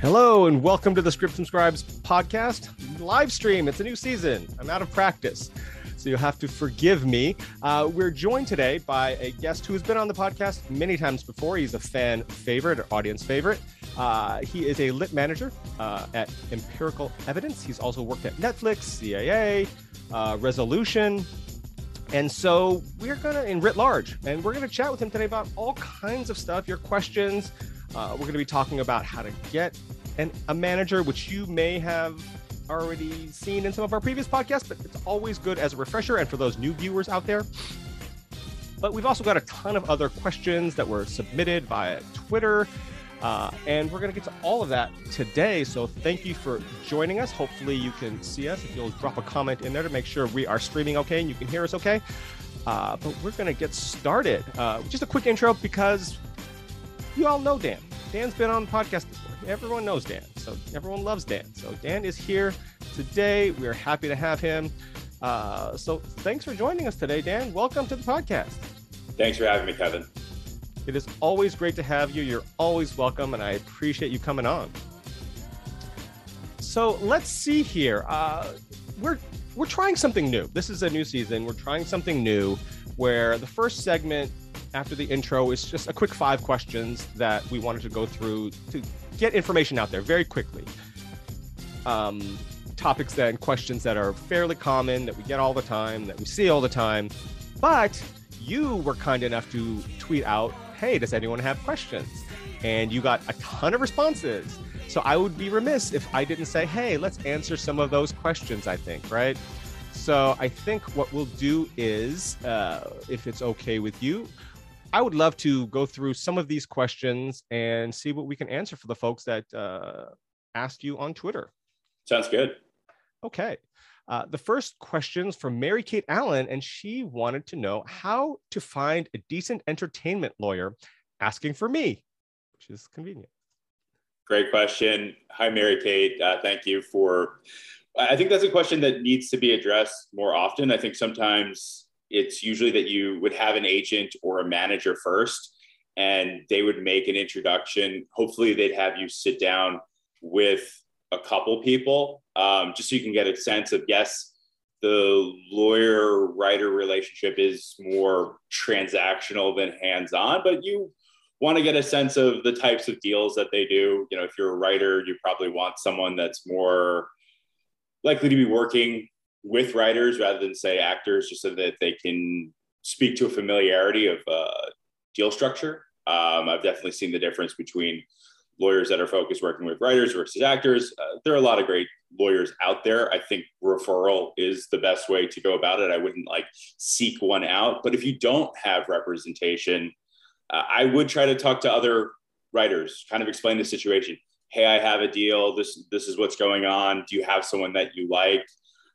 Hello and welcome to the Scripts and Scribes podcast live stream. It's a new season. I'm out of practice, so you'll have to forgive me. Uh, we're joined today by a guest who's been on the podcast many times before. He's a fan favorite or audience favorite. Uh, he is a lit manager uh, at Empirical Evidence. He's also worked at Netflix, CAA, uh, Resolution. And so we're going to, in writ large, and we're going to chat with him today about all kinds of stuff, your questions, uh, we're going to be talking about how to get an, a manager, which you may have already seen in some of our previous podcasts, but it's always good as a refresher and for those new viewers out there. But we've also got a ton of other questions that were submitted via Twitter. Uh, and we're going to get to all of that today. So thank you for joining us. Hopefully, you can see us. If you'll drop a comment in there to make sure we are streaming okay and you can hear us okay. Uh, but we're going to get started. Uh, just a quick intro because you all know Dan. Dan's been on the podcast before. Everyone knows Dan. So everyone loves Dan. So Dan is here today. We're happy to have him. Uh, so thanks for joining us today, Dan. Welcome to the podcast. Thanks for having me, Kevin. It is always great to have you. You're always welcome, and I appreciate you coming on. So let's see here. Uh, we're we're trying something new. This is a new season. We're trying something new, where the first segment after the intro is just a quick five questions that we wanted to go through to get information out there very quickly. Um, topics and questions that are fairly common, that we get all the time, that we see all the time. But you were kind enough to tweet out, hey, does anyone have questions? And you got a ton of responses. So I would be remiss if I didn't say, hey, let's answer some of those questions, I think, right? So I think what we'll do is, uh, if it's okay with you, I would love to go through some of these questions and see what we can answer for the folks that uh, asked you on Twitter. Sounds good. Okay. Uh, the first question's from Mary Kate Allen, and she wanted to know how to find a decent entertainment lawyer asking for me, which is convenient. Great question. Hi, Mary Kate. Uh, thank you for. I think that's a question that needs to be addressed more often. I think sometimes it's usually that you would have an agent or a manager first and they would make an introduction. Hopefully they'd have you sit down with a couple people um, just so you can get a sense of yes the lawyer writer relationship is more transactional than hands on but you want to get a sense of the types of deals that they do. You know if you're a writer you probably want someone that's more likely to be working with writers rather than say actors, just so that they can speak to a familiarity of uh, deal structure. Um, I've definitely seen the difference between lawyers that are focused working with writers versus actors. Uh, there are a lot of great lawyers out there. I think referral is the best way to go about it. I wouldn't like seek one out, but if you don't have representation, uh, I would try to talk to other writers, kind of explain the situation. Hey, I have a deal. This this is what's going on. Do you have someone that you like?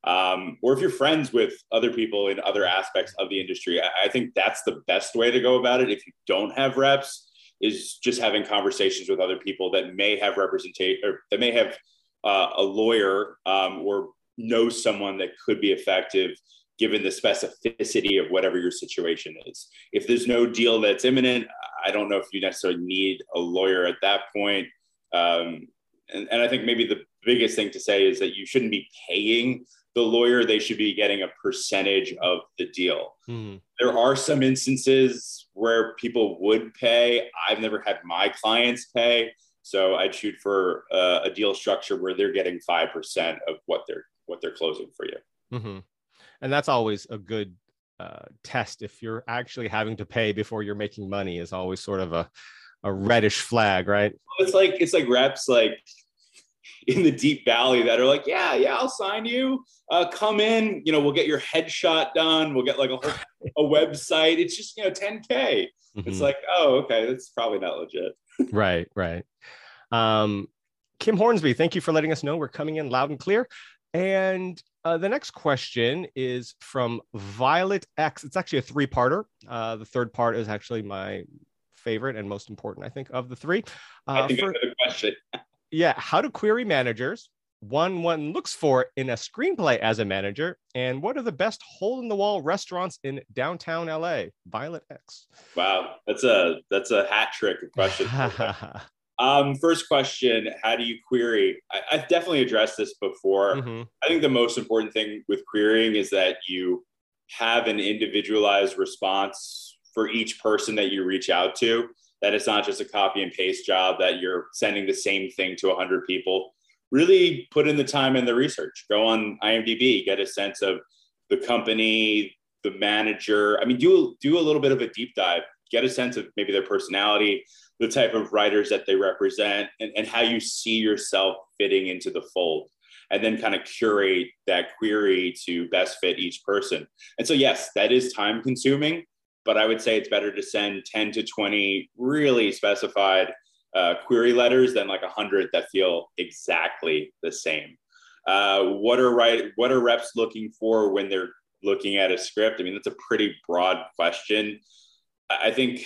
Um, or if you're friends with other people in other aspects of the industry. I, I, think that's the best way to go about it. If you don't have reps, is just having conversations with other people that may have representation or that may have uh, a lawyer um, or know someone that could be effective given the specificity of whatever your situation is. If there's no deal that's imminent, I don't know if you necessarily need a lawyer at that point. Um, and, and I think maybe the biggest thing to say is that you shouldn't be paying the lawyer, they should be getting a percentage of the deal. Mm. There are some instances where people would pay. I've never had my clients pay. So I'd shoot for uh, a deal structure where they're getting 5% of what they're, what they're closing for you. Mm-hmm. And that's always a good uh, test. If you're actually having to pay before you're making money is always sort of a, a reddish flag, right? It's like, it's like reps, like in the deep valley that are like, yeah, yeah, I'll sign you. Uh, come in, you know, we'll get your headshot done. We'll get like a, a website. It's just, you know, 10K. Mm-hmm. It's like, oh, okay, that's probably not legit. right, right. Um, Kim Hornsby, thank you for letting us know we're coming in loud and clear. And uh, the next question is from Violet X. It's actually a three parter. Uh, the third part is actually my favorite and most important, I think, of the three. Uh, I think for, the question. yeah, how do query managers one one looks for in a screenplay as a manager and what are the best hole in the wall restaurants in downtown la violet x wow that's a that's a hat trick question Um, first question How do you query? I, have definitely addressed this before. Mm-hmm. I think the most important thing with querying is that you have an individualized response for each person that you reach out to, that it's not just a copy and paste job, that you're sending the same thing to 100 people. Really put in the time and the research. Go on IMDb, get a sense of the company, the manager. I mean, do do a little bit of a deep dive. Get a sense of maybe their personality, the type of writers that they represent and, and how you see yourself fitting into the fold and then kind of curate that query to best fit each person and so yes that is time consuming but i would say it's better to send 10 to 20 really specified uh, query letters than like 100 that feel exactly the same uh, what are right what are reps looking for when they're looking at a script i mean that's a pretty broad question i think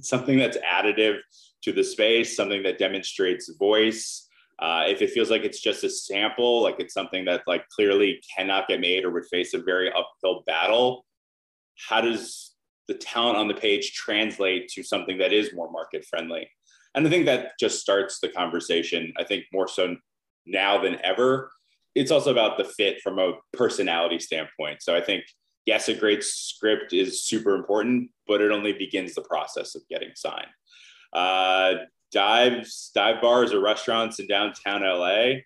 something that's additive to the space, something that demonstrates voice. Uh, if it feels like it's just a sample, like it's something that like clearly cannot get made or would face a very uphill battle, how does the talent on the page translate to something that is more market friendly? And I think that just starts the conversation. I think more so now than ever. It's also about the fit from a personality standpoint. So I think yes, a great script is super important, but it only begins the process of getting signed. Uh, dives, dive bars, or restaurants in downtown LA.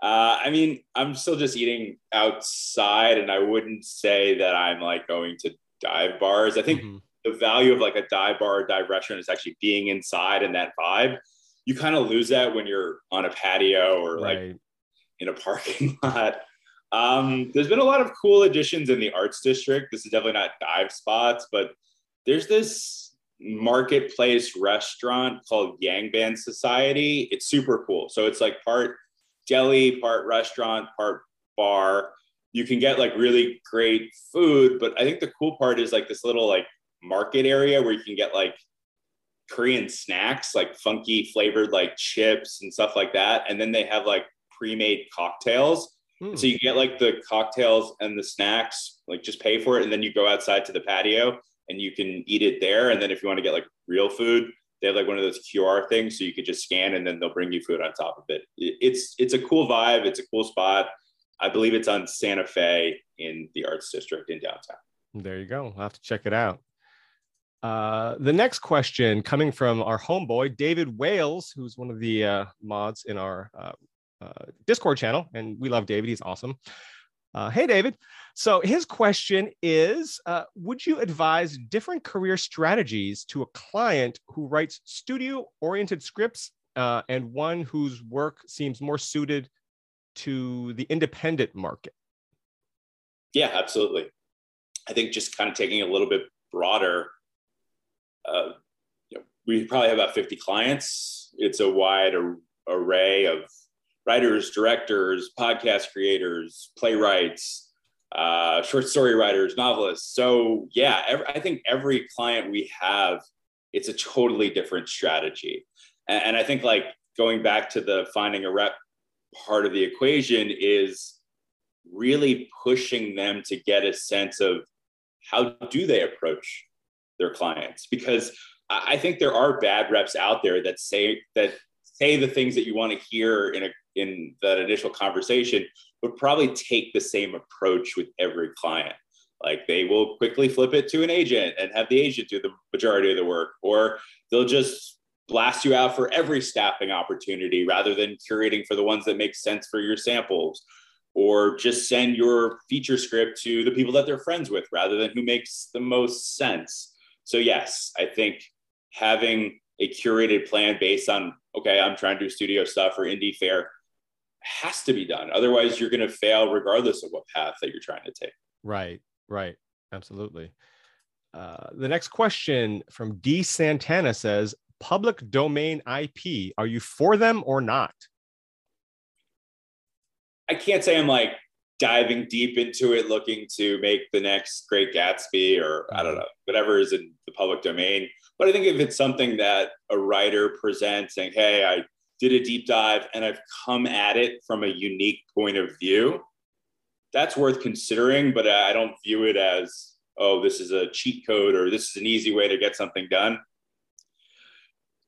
Uh, I mean, I'm still just eating outside, and I wouldn't say that I'm like going to dive bars. I think mm-hmm. the value of like a dive bar or dive restaurant is actually being inside and that vibe. You kind of lose that when you're on a patio or right. like in a parking lot. Um, there's been a lot of cool additions in the arts district. This is definitely not dive spots, but there's this marketplace restaurant called Yangban Society. It's super cool. So it's like part deli, part restaurant, part bar. You can get like really great food, but I think the cool part is like this little like market area where you can get like Korean snacks, like funky flavored like chips and stuff like that. And then they have like pre-made cocktails Hmm. So you get like the cocktails and the snacks, like just pay for it, and then you go outside to the patio and you can eat it there. And then if you want to get like real food, they have like one of those QR things, so you could just scan and then they'll bring you food on top of it. It's it's a cool vibe. It's a cool spot. I believe it's on Santa Fe in the Arts District in downtown. There you go. I'll have to check it out. Uh, the next question coming from our homeboy, David Wales, who's one of the uh, mods in our uh, uh, Discord channel, and we love David. He's awesome. Uh, hey, David. So his question is uh, Would you advise different career strategies to a client who writes studio oriented scripts and one whose work seems more suited to the independent market? Yeah, absolutely. I think just kind of taking a little bit broader, uh, you know, we probably have about 50 clients. It's a wide array of writers, directors, podcast creators, playwrights, uh, short story writers, novelists. So yeah, every, I think every client we have, it's a totally different strategy. And, and I think like going back to the finding a rep part of the equation is really pushing them to get a sense of how do they approach their clients because I think there are bad reps out there that say that say the things that you want to hear in a in that initial conversation but probably take the same approach with every client. Like they will quickly flip it to an agent and have the agent do the majority of the work, or they'll just blast you out for every staffing opportunity rather than curating for the ones that make sense for your samples, or just send your feature script to the people that they're friends with rather than who makes the most sense. So, yes, I think having a curated plan based on, okay, I'm trying to do studio stuff or indie fair has to be done. Otherwise, you're going to fail regardless of what path that you're trying to take. Right, right. Absolutely. Uh, the next question from D. Santana says Public domain IP, are you for them or not? I can't say I'm like diving deep into it looking to make the next great Gatsby or I don't mm-hmm. know, whatever is in the public domain. But I think if it's something that a writer presents saying, hey, I did a deep dive and I've come at it from a unique point of view, that's worth considering. But I don't view it as, oh, this is a cheat code or this is an easy way to get something done.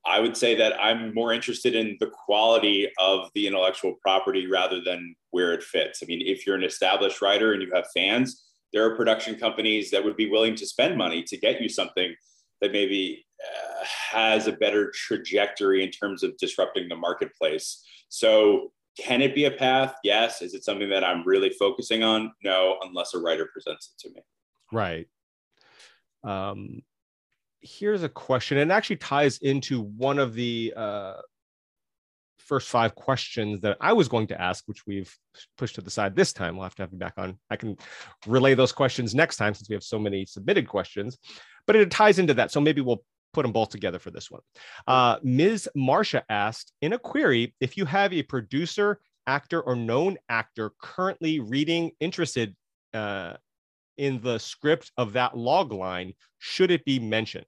I would say that I'm more interested in the quality of the intellectual property rather than where it fits. I mean, if you're an established writer and you have fans, there are production companies that would be willing to spend money to get you something that maybe uh, has a better trajectory in terms of disrupting the marketplace. So, can it be a path? Yes. Is it something that I'm really focusing on? No, unless a writer presents it to me. Right. Um, here's a question, and actually ties into one of the uh, first five questions that I was going to ask, which we've pushed to the side this time. We'll have to have you back on. I can relay those questions next time since we have so many submitted questions, but it ties into that. So maybe we'll put them both together for this one. Uh, Ms. Marcia asked in a query if you have a producer, actor, or known actor currently reading, interested uh, in the script of that log line should it be mentioned?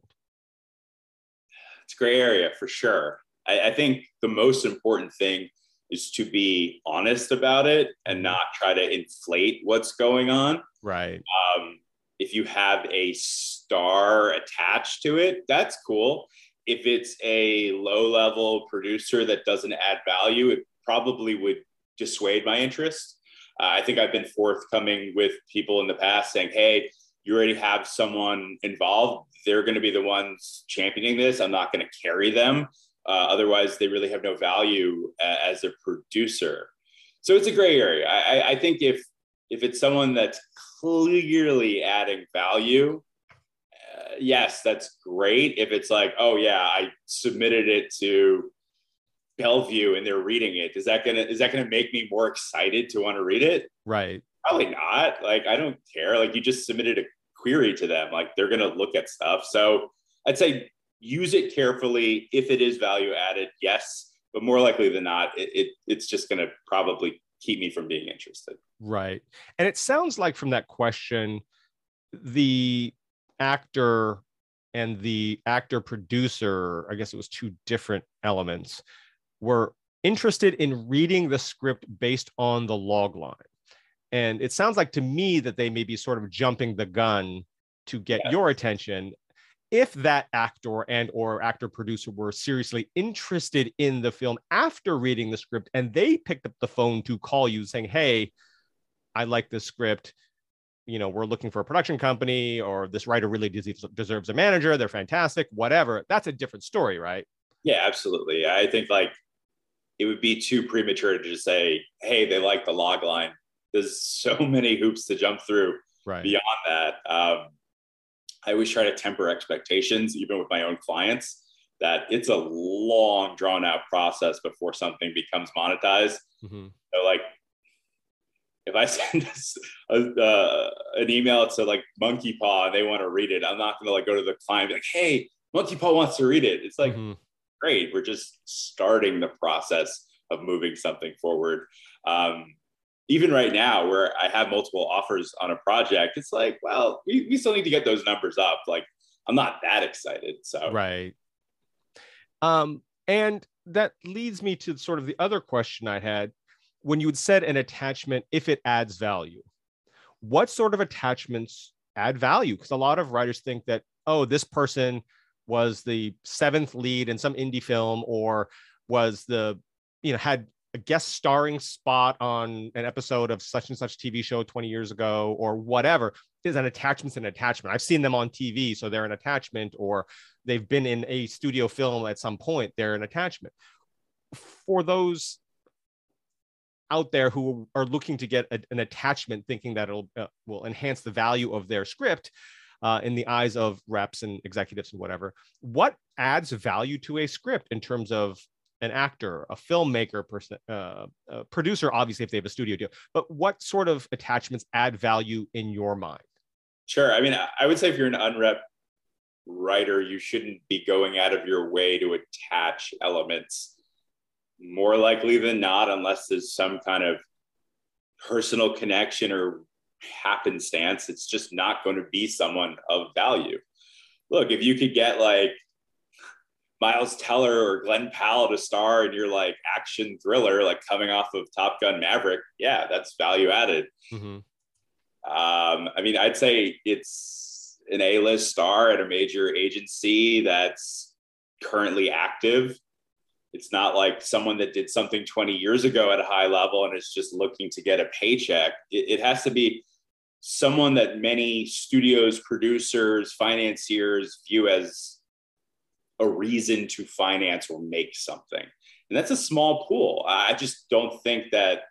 It's a gray area for sure. I, I think the most important thing is to be honest about it and mm-hmm. not try to inflate what's going on. Right. Um, if you have a star attached to it, that's cool. If it's a low level producer that doesn't add value, it probably would dissuade my interest. I think I've been forthcoming with people in the past saying, hey, you already have someone involved. They're going to be the ones championing this. I'm not going to carry them. Uh, otherwise, they really have no value uh, as a producer. So it's a gray area. I, I, think if if it's someone that's clearly adding value, uh, yes, that's great. If it's like, oh yeah, I submitted it to Bellevue and they're reading it, is that gonna is that gonna make me more excited to want to read it? Right. Probably not. Like I don't care. Like you just submitted a query to them. Like they're gonna look at stuff. So I'd say use it carefully. If it is value added, yes. But more likely than not, it, it it's just gonna probably keep me from being interested. Right. And it sounds like from that question, the actor and the actor producer, I guess it was two different elements were interested in reading the script based on the log line. And it sounds like to me that they may be sort of jumping the gun to get yes. your attention if that actor and or actor producer were seriously interested in the film after reading the script and they picked up the phone to call you saying hey i like this script. You know we're looking for a production company or this writer really deserves, deserves a manager. They're fantastic whatever. That's a different story right? Yeah absolutely. I think like it would be too premature to just say, hey, they like the log line. There's so many hoops to jump through right. beyond that. Um, I always try to temper expectations, even with my own clients, that it's a long, drawn out process before something becomes monetized. Mm-hmm. So, like, if I send uh, an email to like Monkeypaw and they want to read it, I'm not going to like go to the client and be like, hey, Monkeypaw wants to read it. It's like, mm-hmm great. We're just starting the process of moving something forward. Um, even right now, where I have multiple offers on a project, it's like, well, we, we still need to get those numbers up. Like, I'm not that excited. So, right. Um, and that leads me to sort of the other question I had when you would set an attachment, if it adds value, what sort of attachments add value? Because a lot of writers think that, oh, this person was the seventh lead in some indie film or was the you know had a guest starring spot on an episode of such and such TV show 20 years ago or whatever is an attachment an attachment. I've seen them on TV, so they're an attachment, or they've been in a studio film at some point, they're an attachment. For those out there who are looking to get a, an attachment, thinking that it'll uh, will enhance the value of their script, uh, in the eyes of reps and executives and whatever. What adds value to a script in terms of an actor, a filmmaker, person, uh, a producer, obviously, if they have a studio deal, but what sort of attachments add value in your mind? Sure. I mean, I would say if you're an unrep writer, you shouldn't be going out of your way to attach elements more likely than not, unless there's some kind of personal connection or happenstance. It's just not going to be someone of value. Look, if you could get like Miles Teller or Glenn Powell to star in your like action thriller, like coming off of Top Gun Maverick, yeah, that's value added. Mm-hmm. Um, I mean, I'd say it's an A-list star at a major agency that's currently active. It's not like someone that did something 20 years ago at a high level and is just looking to get a paycheck. It, it has to be someone that many studios, producers, financiers view as a reason to finance or make something. And that's a small pool. I just don't think that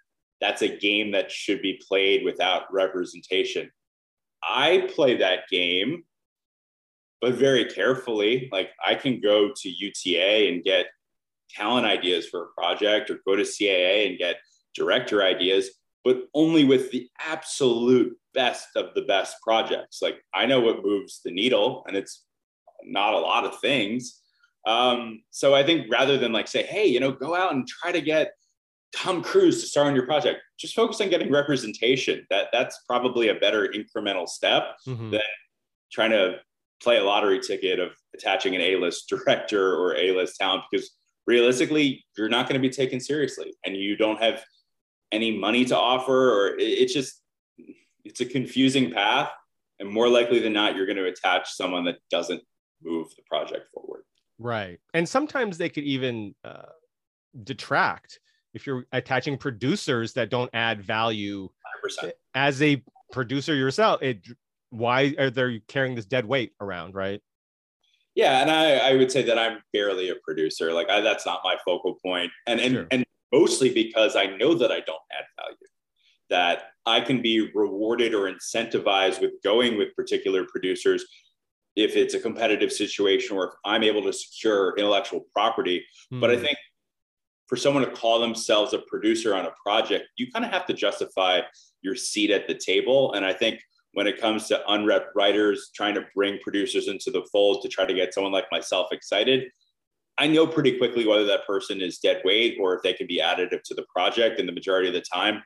that's a game that should be played without representation. I play that game, but very carefully. Like I can go to UTA and get talent ideas for a project or go to CAA and get director ideas, but only with the absolute best of the best projects. Like I know what moves the needle, and it's not a lot of things. Um, so I think rather than like say, hey, you know, go out and try to get Tom Cruise to star on your project, just focus on getting representation. That that's probably a better incremental step mm-hmm. than trying to play a lottery ticket of attaching an A-list director or A-list talent because realistically, you're not going to be taken seriously and you don't have any money to offer or it's just it's a confusing path and more likely than not you're going to attach someone that doesn't move the project forward Right. And sometimes they could even uh, detract if you're attaching producers that don't add value 100%. as a producer yourself. It why are they carrying this dead weight around, right? Yeah, and I, I would say that I'm barely a producer. Like I, that's not my focal point, and and sure. and mostly because I know that I don't add value. That I can be rewarded or incentivized with going with particular producers if it's a competitive situation or if I'm able to secure intellectual property. Mm-hmm. But I hmm. think for someone to call themselves a producer on a project, you kind of have to justify your seat at the table. And I think when it comes to unrep writers trying to bring producers into the fold to try to get someone like myself excited, I know pretty quickly whether that person is dead weight or if they can be additive to the project. And the majority of the time,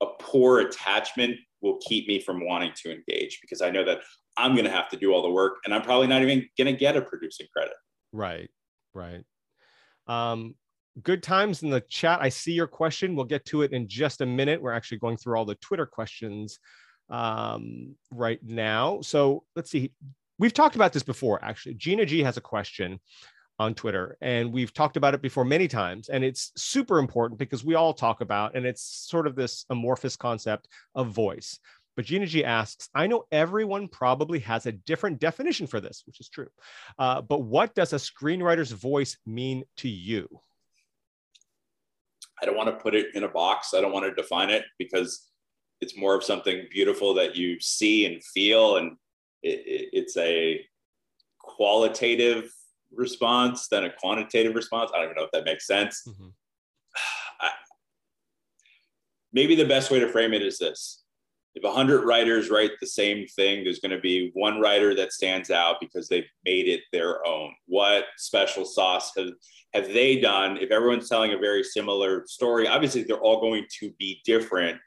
a poor attachment will keep me from wanting to engage because I know that I'm going to have to do all the work and I'm probably not even going to get a producing credit. Right. Right. Um, good times in the chat. I see your question. We'll get to it in just a minute. We're actually going through all the Twitter questions um, right now. So let's see. We've talked about this before, actually. Gina G has a question on Twitter, and we've talked about it before many times. And it's super important because we all talk about, and it's sort of this amorphous concept of voice. But Gina G asks, I know everyone probably has a different definition for this, which is true. Uh, but what does a screenwriter's voice mean to you? I don't want to put it in a box. I don't want to define it because it's more of something beautiful that you see and feel. And it, it, it's a qualitative response than a quantitative response. I don't even know if that makes sense. Mm-hmm. I, maybe the best way to frame it is this if 100 writers write the same thing there's going to be one writer that stands out because they've made it their own what special sauce have, have they done if everyone's telling a very similar story obviously they're all going to be different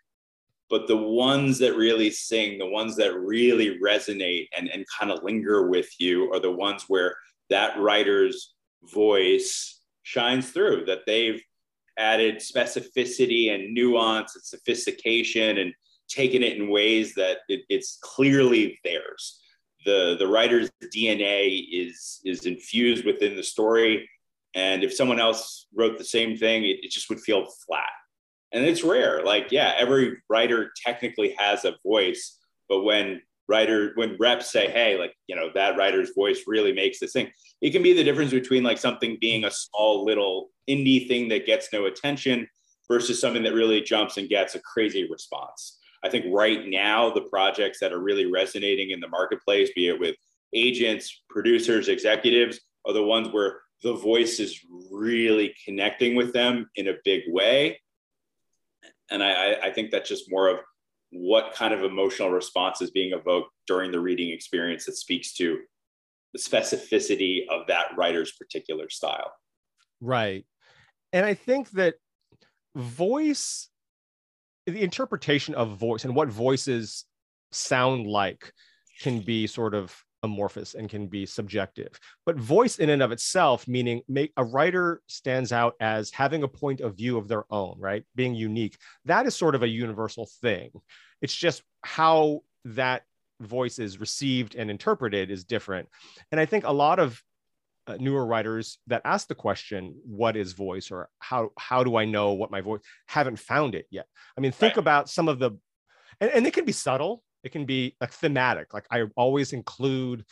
but the ones that really sing the ones that really resonate and, and kind of linger with you are the ones where that writer's voice shines through that they've added specificity and nuance and sophistication and taken it in ways that it, it's clearly theirs. The the writer's DNA is is infused within the story, and if someone else wrote the same thing, it, it just would feel flat. And it's rare. Like yeah, every writer technically has a voice, but when writer when reps say hey like you know that writer's voice really makes this thing it can be the difference between like something being a small little indie thing that gets no attention versus something that really jumps and gets a crazy response I think right now, the projects that are really resonating in the marketplace, be it with agents, producers, executives, are the ones where the voice is really connecting with them in a big way. And I, I think that's just more of what kind of emotional response is being evoked during the reading experience that speaks to the specificity of that writer's particular style. Right. And I think that voice the interpretation of voice and what voices sound like can be sort of amorphous and can be subjective. But voice in and of itself meaning make a writer stands out as having a point of view of their own right? Being unique. That is sort of a universal thing. It's just how that voice is received and interpreted is different. And i think a lot of uh, newer writers that ask the question what is voice? or how how do i know what my voice? haven't found it yet. I mean think right. about some of the and, and it can be subtle it can be like thematic like i always include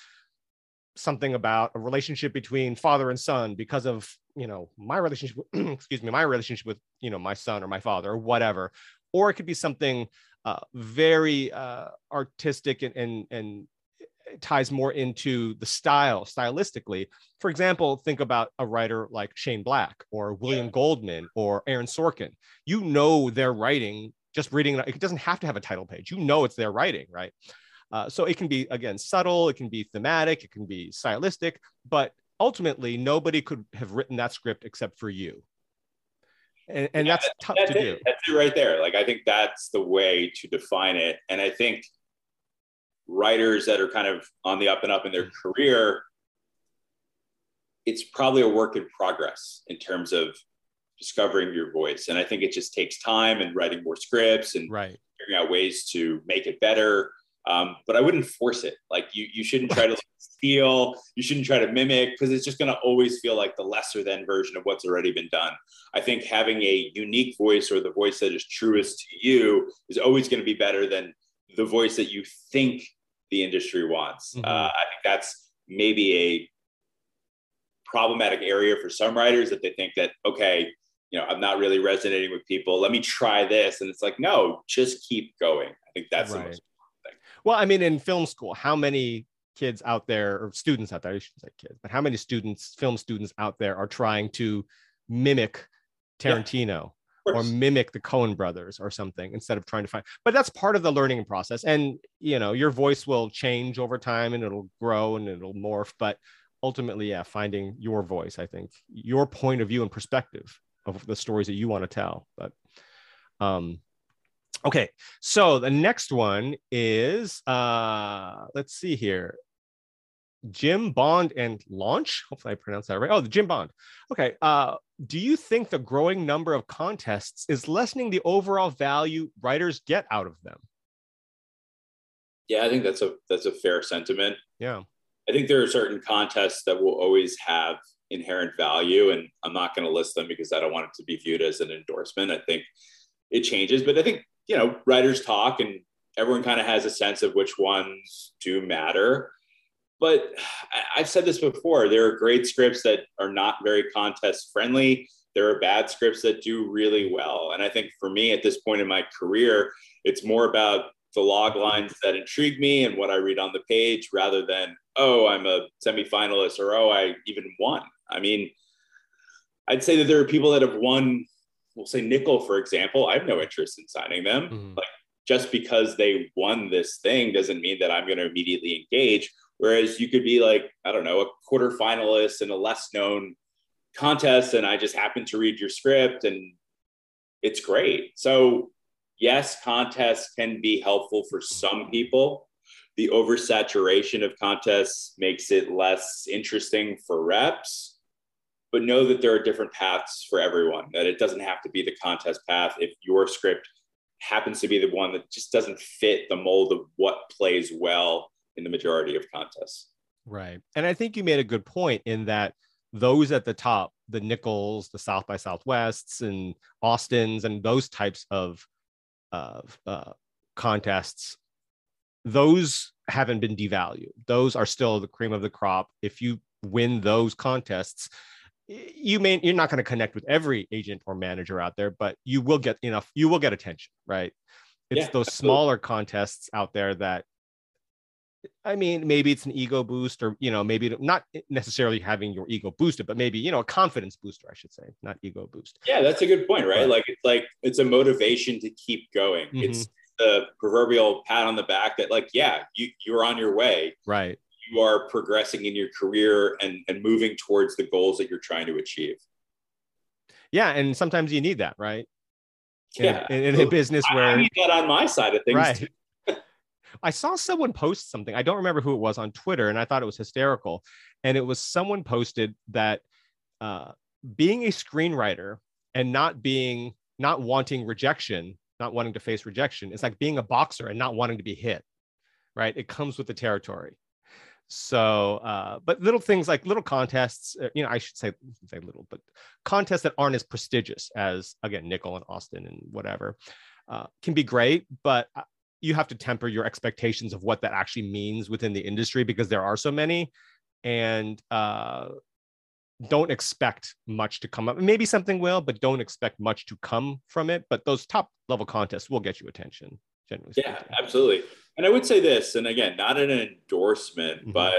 something about a relationship between father and son because of you know my relationship excuse me my relationship with you know my son or my father or whatever or it could be something uh, very uh, artistic and, and and ties more into the style stylistically. For example, think about a writer like Shane Black or William Goldman or Aaron Sorkin. You know their writing just reading it. It doesn't have to have a title page. You know it's their writing, right? Uh, so it can be again subtle, it can be thematic, it can be stylistic, but ultimately nobody could have written that script except for you. And, and yeah, that's tough that's to it. do. That's it right there. Like I think that's the way to define it. And I think writers that are kind of on the up and up in their career, it's probably a work in progress in terms of discovering your voice. And I think it just takes time and writing more scripts and right. figuring out ways to make it better. Um, but I wouldn't force it. Like you, you shouldn't try to steal. You shouldn't try to mimic because it's just going to always feel like the lesser than version of what's already been done. I think having a unique voice or the voice that is truest to you is always going to be better than the voice that you think the industry wants. Mm-hmm. Uh, I think that's maybe a problematic area for some writers that they think that okay, you know, I'm not really resonating with people. Let me try this, and it's like no, just keep going. I think that's right. the most important thing. Well, I mean, in film school, how many kids out there or students out there, I shouldn't say kids, but how many students, film students out there are trying to mimic Tarantino or mimic the Coen brothers or something instead of trying to find. But that's part of the learning process. And you know, your voice will change over time and it'll grow and it'll morph. But ultimately, yeah, finding your voice, I think, your point of view and perspective of the stories that you want to tell. But um okay, so the next one is uh let's see here. Jim Bond and Launch. Hopefully, I pronounced that right. Oh, the Jim Bond. Okay. Uh, do you think the growing number of contests is lessening the overall value writers get out of them? Yeah, I think that's a that's a fair sentiment. Yeah. I think there are certain contests that will always have inherent value, and I'm not going to list them because I don't want it to be viewed as an endorsement. I think it changes, but I think you know writers talk, and everyone kind of has a sense of which ones do matter but I've said this before there are great scripts that are not very contest friendly. There are bad scripts that do really well. And I think for me at this point in my career, it's more about the log lines that intrigue me and what I read on the page rather than, oh, I'm a semifinalist or oh, I even won. I mean, I'd say that there are people that have won, we'll say Nicholl, for example. I have no interest in signing them. Mm-hmm. Like just because they won this thing doesn't mean that I'm going to immediately engage. Whereas you could be like, I don't know, a quarter finalist in a less known contest, and I just happen to read your script and it's great. So, yes, contests can be helpful for some people. The oversaturation of contests makes it less interesting for reps, but know that there are different paths for everyone, that it doesn't have to be the contest path. If your script happens to be the one that just doesn't fit the mold of what plays well in the majority of contests. Right. And I think you made a good point in that those at the top, the Nicholls, the South by Southwests, and Austins, and those types of uh, uh, contests, those haven't been devalued. Those are still the cream of the crop. If you win those contests, you may you're not going to connect with every agent or manager out there, but you will get enough. You will get attention, right? It's yeah, those absolutely. smaller contests out there that I mean, maybe it's an ego boost, or you know, maybe not necessarily having your ego boosted, but maybe you know, a confidence booster, I should say, not ego boost. Yeah, that's a good point, right? But, like it's like it's a motivation to keep going. Mm-hmm. It's the proverbial pat on the back that, like, yeah, you you're on your way, right? You are progressing in your career and and moving towards the goals that you're trying to achieve. Yeah, and sometimes you need that, right? In, yeah, in, in a business where I need that on my side of things, right? Too. I saw someone post something. I don't remember who it was on Twitter, and I thought it was hysterical. And it was someone posted that uh, being a screenwriter and not being not wanting rejection, not wanting to face rejection, is like being a boxer and not wanting to be hit. Right? It comes with the territory. So, uh, but little things like little contests, uh, you know, I should say say little, but contests that aren't as prestigious as again Nicholl and Austin and whatever uh, can be great, but uh, you have to temper your expectations of what that actually means within the industry because there are so many, and uh, don't expect much to come up. Maybe something will, but don't expect much to come from it. But those top level contests will get you attention. Generally yeah, speaking. absolutely. And I would say this, and again, not an endorsement, mm-hmm. but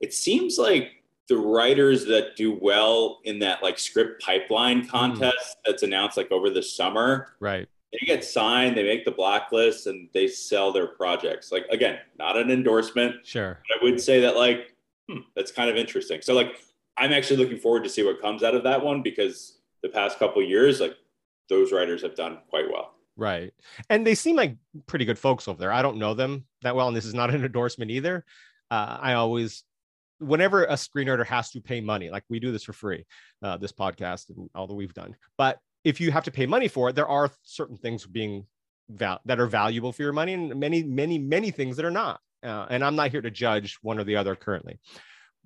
it seems like the writers that do well in that like script pipeline mm. contest mm. that's announced like over the summer, right? They get signed, they make the blacklist, and they sell their projects. Like again, not an endorsement. Sure. I would say that like hmm, that's kind of interesting. So like I'm actually looking forward to see what comes out of that one because the past couple years, like those writers have done quite well. Right. And they seem like pretty good folks over there. I don't know them that well, and this is not an endorsement either. Uh, I always, whenever a screen screenwriter has to pay money, like we do this for free, uh, this podcast and all that we've done. But if you have to pay money for it, there are certain things being val- that are valuable for your money, and many, many, many things that are not. Uh, and I'm not here to judge one or the other currently.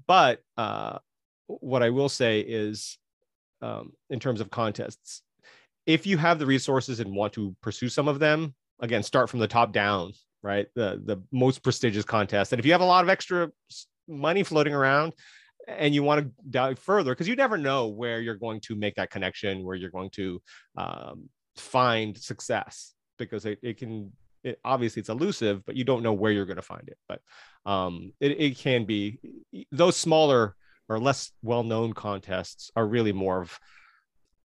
But uh, what I will say is, um, in terms of contests, if you have the resources and want to pursue some of them, again, start from the top down, right? The the most prestigious contest. And if you have a lot of extra money floating around and you want to dive further, because you never know where you're going to make that connection, where you're going to um, find success, because it, it can it, obviously it's elusive, but you don't know where you're going to find it. But um, it, it can be those smaller or less well-known contests are really more of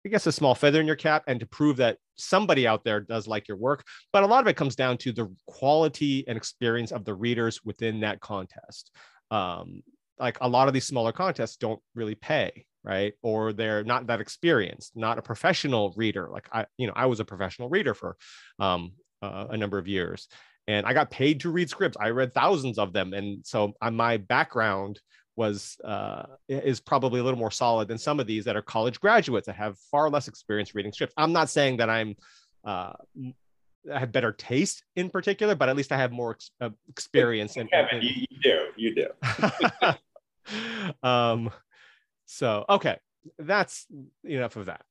I guess a small feather in your cap and to prove that somebody out there does like your work. But a lot of it comes down to the quality and experience of the readers within that contest. Um, like a lot of these smaller contests don't really pay, right? Or they're not that experienced, not a professional reader. Like I, you know, I was a professional reader for um, uh, a number of years and I got paid to read scripts. I read thousands of them. And so uh, my background was uh, is probably a little more solid than some of these that are college graduates that have far less experience reading scripts. I'm not saying that I'm uh, I have better taste in particular, but at least I have more ex- uh, experience. And, Kevin, you, you do, you do. um, so okay, that's enough of that.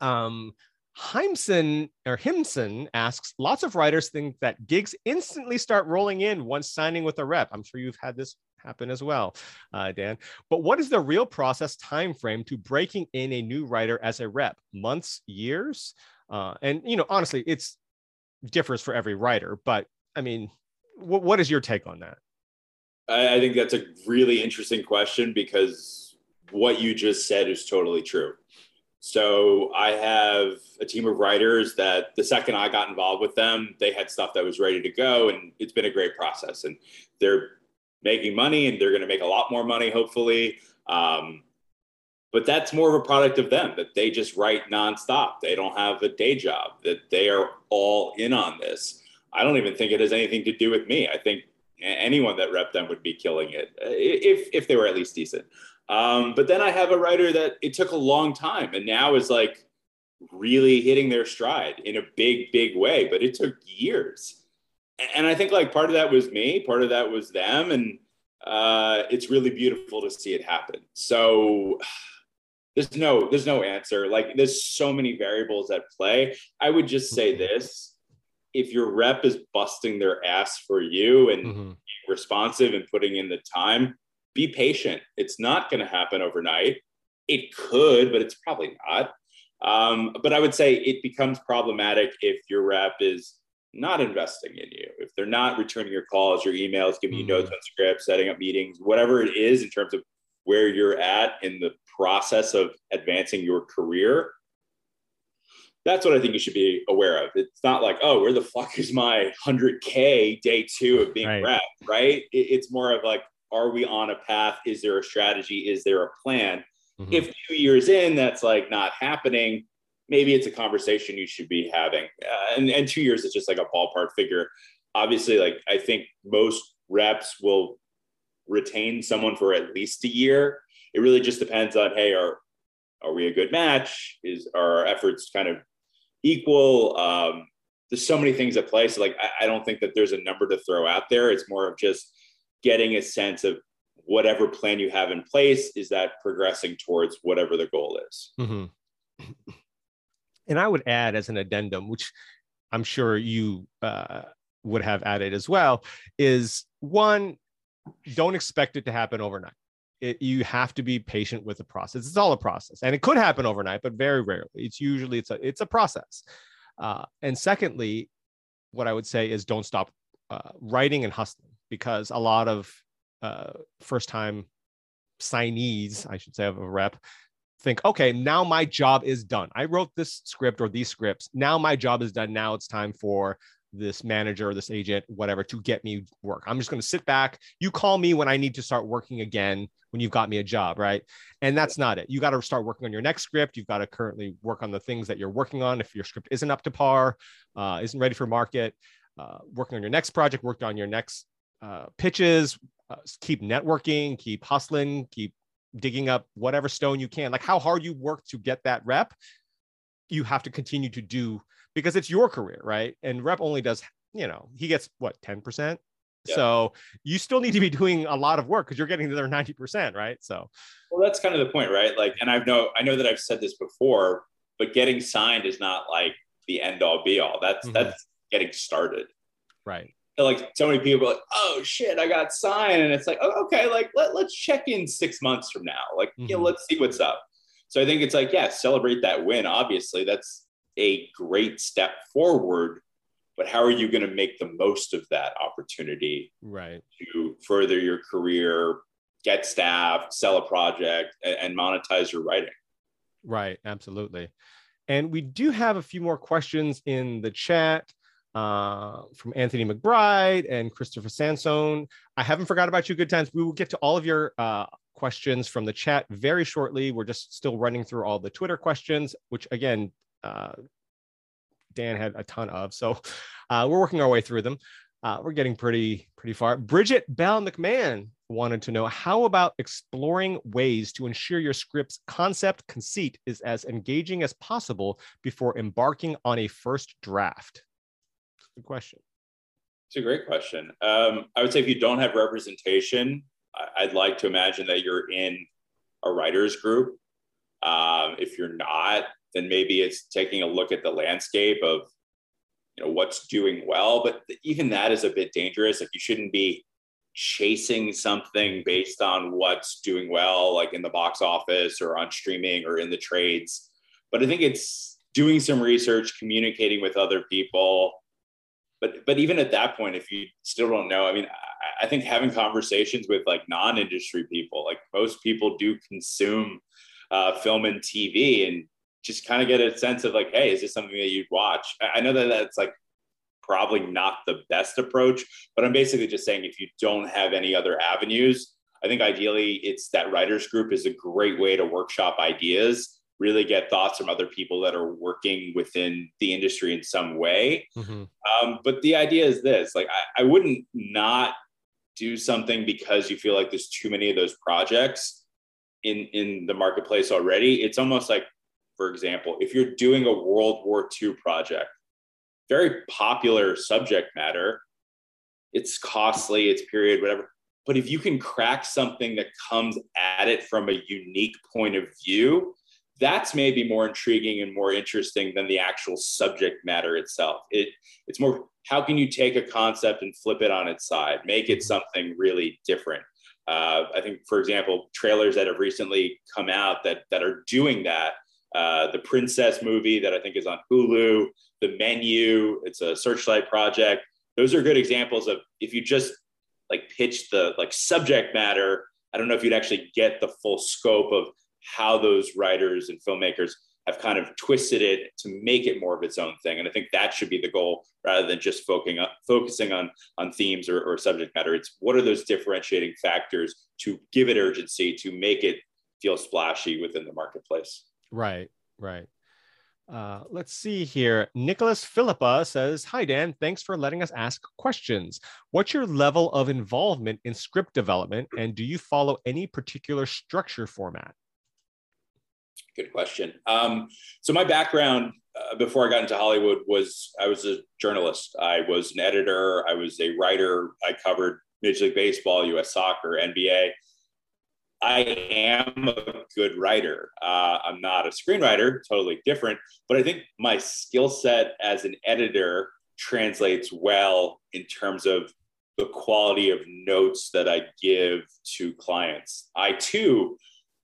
Um, Heimson or Himson asks, lots of writers think that gigs instantly start rolling in once signing with a rep. I'm sure you've had this happen as well, uh, Dan. But what is the real process time frame to breaking in a new writer as a rep? Months, years? Uh, and you know, honestly, it's differs for every writer. But I mean, what is your take on that? I, I think that's a really interesting question because what you just said is totally true. So I have a team of writers that the second I got involved with them, they had stuff that was ready to go, and it's been a great process. And they're making money and they're going to make a lot more money, hopefully. Um, but that's more of a product of them that they just write nonstop. They don't have a day job, that they are all in on this. I don't even think it has anything to do with me. I think anyone that rep them would be killing it uh, if, if they were at least decent. Um, but then I have a writer that it took a long time and now is like really hitting their stride in a big, big way, but it took years and I think like part of that was me, part of that was them, and uh, it's really beautiful to see it happen. So there's no there's no answer. Like there's so many variables at play. I would just say mm-hmm. this: if your rep is busting their ass for you and mm-hmm. responsive and putting in the time, be patient. It's not going to happen overnight. It could, but it's probably not. Um, but I would say it becomes problematic if your rep is not investing in you, if they're not returning your calls, your emails, giving mm-hmm. you notes on scripts, setting up meetings, whatever it is in terms of where you're at in the process of advancing your career, that's what I think you should be aware of. It's not like, oh, where the fuck is my 100K day two of being right. rep, right? It's more of like, are we on a path? Is there a strategy? Is there a plan? Mm-hmm. If two years in, that's like not happening, maybe it's a conversation you should be having. Uh, and, and two years is just like a ballpark figure. Obviously, like I think most reps will retain someone for at least a year. It really just depends on, hey, are are we a good match? Is are our efforts kind of equal? Um, there's so many things at play. So like I, I don't think that there's a number to throw out there. It's more of just getting a sense of whatever plan you have in place is that progressing towards whatever the goal is. Mm-hmm. And I would add as an addendum, which I'm sure you uh, would have added as well, is one, don't expect it to happen overnight. It, you have to be patient with the process. It's all a process, and it could happen overnight, but very rarely. It's usually it's a it's a process. Uh, and secondly, what I would say is don't stop uh, writing and hustling because a lot of uh, first time signees, I should say, of a rep, think, okay, now my job is done. I wrote this script or these scripts. Now my job is done. Now it's time for this manager, or this agent, whatever, to get me work. I'm just going to sit back. You call me when I need to start working again when you've got me a job, right? And that's not it. You got to start working on your next script. You've got to currently work on the things that you're working on. If your script isn't up to par, uh, isn't ready for market, uh, working on your next project, worked on your next uh, pitches, uh, keep networking, keep hustling, keep digging up whatever stone you can. Like how hard you work to get that rep, you have to continue to do because it's your career, right? And rep only does, you know, he gets what, 10%? Yeah. So you still need to be doing a lot of work because you're getting the other 90%, right? So well, that's kind of the point, right? Like, and I've know I know that I've said this before, but getting signed is not like the end all be all. That's mm-hmm. that's getting started. Right. Like so many people like, oh shit, I got signed. And it's like, oh, okay, like let, let's check in six months from now. Like, mm-hmm. you know, let's see what's up. So I think it's like, yeah, celebrate that win. Obviously, that's a great step forward but how are you going to make the most of that opportunity right to further your career get staff sell a project and monetize your writing right absolutely and we do have a few more questions in the chat uh, from Anthony McBride and Christopher Sansone. I haven't forgot about you, good times. We will get to all of your uh, questions from the chat very shortly. We're just still running through all the Twitter questions, which again, uh, Dan had a ton of. So uh, we're working our way through them. Uh, we're getting pretty pretty far. Bridget Bell McMahon wanted to know how about exploring ways to ensure your script's concept conceit is as engaging as possible before embarking on a first draft. Good question. It's a great question. Um, I would say if you don't have representation, I'd like to imagine that you're in a writers group. Um, if you're not, then maybe it's taking a look at the landscape of you know what's doing well but even that is a bit dangerous like you shouldn't be chasing something based on what's doing well like in the box office or on streaming or in the trades but i think it's doing some research communicating with other people but but even at that point if you still don't know i mean i, I think having conversations with like non-industry people like most people do consume uh, film and tv and just kind of get a sense of like, hey, is this something that you'd watch? I know that that's like probably not the best approach, but I'm basically just saying if you don't have any other avenues, I think ideally it's that writers group is a great way to workshop ideas, really get thoughts from other people that are working within the industry in some way. Mm-hmm. Um, but the idea is this: like, I, I wouldn't not do something because you feel like there's too many of those projects in in the marketplace already. It's almost like for example, if you're doing a World War II project, very popular subject matter, it's costly, it's period, whatever. But if you can crack something that comes at it from a unique point of view, that's maybe more intriguing and more interesting than the actual subject matter itself. It it's more how can you take a concept and flip it on its side, make it something really different. Uh, I think, for example, trailers that have recently come out that that are doing that uh, the Princess movie that I think is on Hulu, The Menu, it's a Searchlight project. Those are good examples of if you just like pitch the like subject matter, I don't know if you'd actually get the full scope of how those writers and filmmakers have kind of twisted it to make it more of its own thing. And I think that should be the goal rather than just focusing on, focusing on, on themes or, or subject matter. It's what are those differentiating factors to give it urgency, to make it feel splashy within the marketplace. Right, right. Uh, let's see here. Nicholas Philippa says, Hi, Dan. Thanks for letting us ask questions. What's your level of involvement in script development, and do you follow any particular structure format? Good question. Um, so, my background uh, before I got into Hollywood was I was a journalist. I was an editor, I was a writer. I covered Major League Baseball, US Soccer, NBA. I am a good writer. Uh, I'm not a screenwriter, totally different, but I think my skill set as an editor translates well in terms of the quality of notes that I give to clients. I too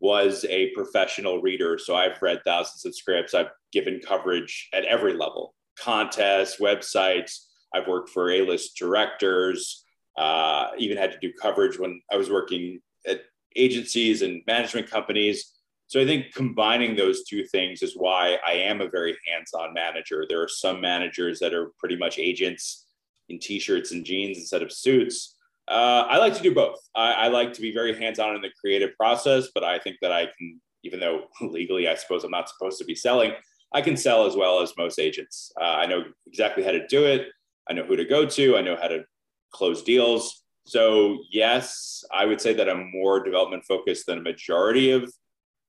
was a professional reader, so I've read thousands of scripts. I've given coverage at every level contests, websites. I've worked for A list directors, uh, even had to do coverage when I was working at agencies and management companies. So I think combining those two things is why I am a very hands-on manager. There are some managers that are pretty much agents in t-shirts and jeans instead of suits. Uh, I like to do both. I, I like to be very hands-on in the creative process, but I think that I can, even though legally I suppose I'm not supposed to be selling, I can sell as well as most agents. Uh, I know exactly how to do it. I know who to go to. I know how to close deals. So yes, I would say that I'm more development focused than a majority of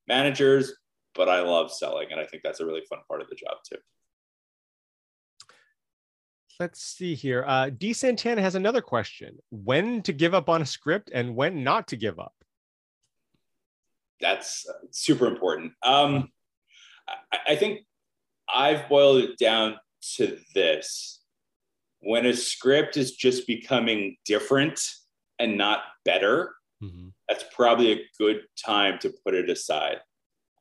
managers, but I love selling. And I think that's a really fun part of the job too. Let's see here. Uh, D. Santana has another question when to give up on a script and when not to give up? That's uh, super important. Um, I, I think I've boiled it down to this when a script is just becoming different and not better, mm-hmm. that's probably a good time to put it aside.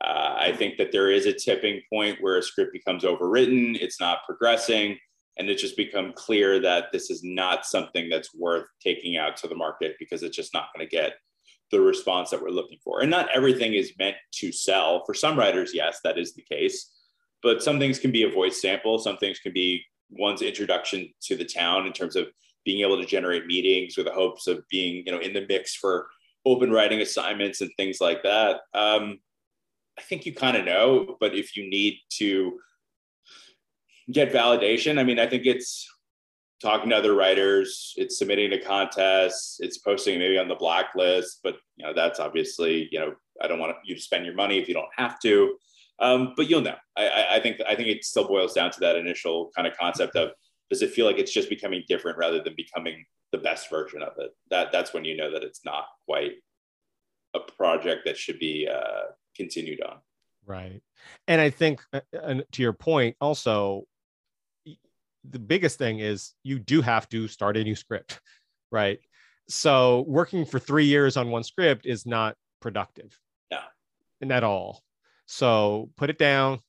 Uh, I think that there is a tipping point where a script becomes overwritten, it's not progressing, and it just become clear that this is not something that's worth taking out to the market because it's just not going to get the response that we're looking for. And not everything is meant to sell. For some writers, yes, that is the case. But some things can be a voice sample, some things can be one's introduction to the town in terms of being able to generate meetings with the hopes of being, you know, in the mix for open writing assignments and things like that. Um, I think you kind of know, but if you need to get validation, I mean, I think it's talking to other writers, it's submitting to contests, it's posting maybe on the blacklist, but you know, that's obviously, you know, I don't want you to spend your money if you don't have to. Um, but you'll know. I, I think I think it still boils down to that initial kind of concept of does it feel like it's just becoming different rather than becoming the best version of it? That that's when you know that it's not quite a project that should be uh, continued on. Right, and I think, uh, and to your point, also the biggest thing is you do have to start a new script, right? So working for three years on one script is not productive. Yeah. And at all. So put it down,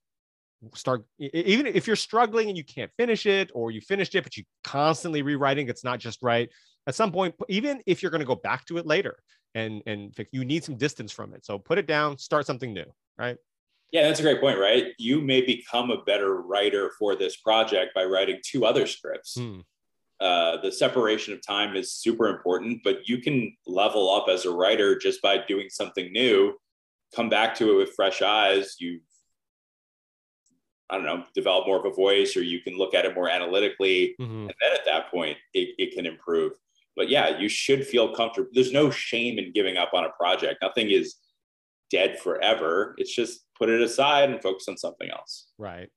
start even if you're struggling and you can't finish it or you finished it but you constantly rewriting it's not just right at some point even if you're going to go back to it later and and you need some distance from it so put it down start something new right yeah that's a great point right you may become a better writer for this project by writing two other scripts hmm. uh, the separation of time is super important but you can level up as a writer just by doing something new come back to it with fresh eyes, you I don't know, develop more of a voice or you can look at it more analytically. Mm-hmm. And then at that point, it, it can improve. But yeah, you should feel comfortable. There's no shame in giving up on a project. Nothing is dead forever. It's just put it aside and focus on something else. Right.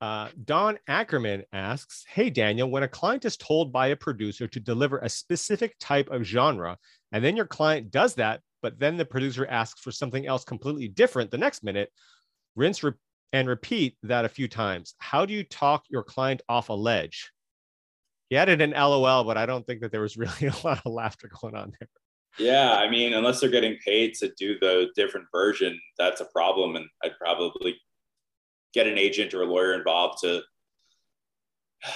Uh, Don Ackerman asks Hey, Daniel, when a client is told by a producer to deliver a specific type of genre, and then your client does that, but then the producer asks for something else completely different the next minute, rinse re- and repeat that a few times. How do you talk your client off a ledge? He added an LOL, but I don't think that there was really a lot of laughter going on there. Yeah, I mean, unless they're getting paid to do the different version, that's a problem. And I'd probably get an agent or a lawyer involved to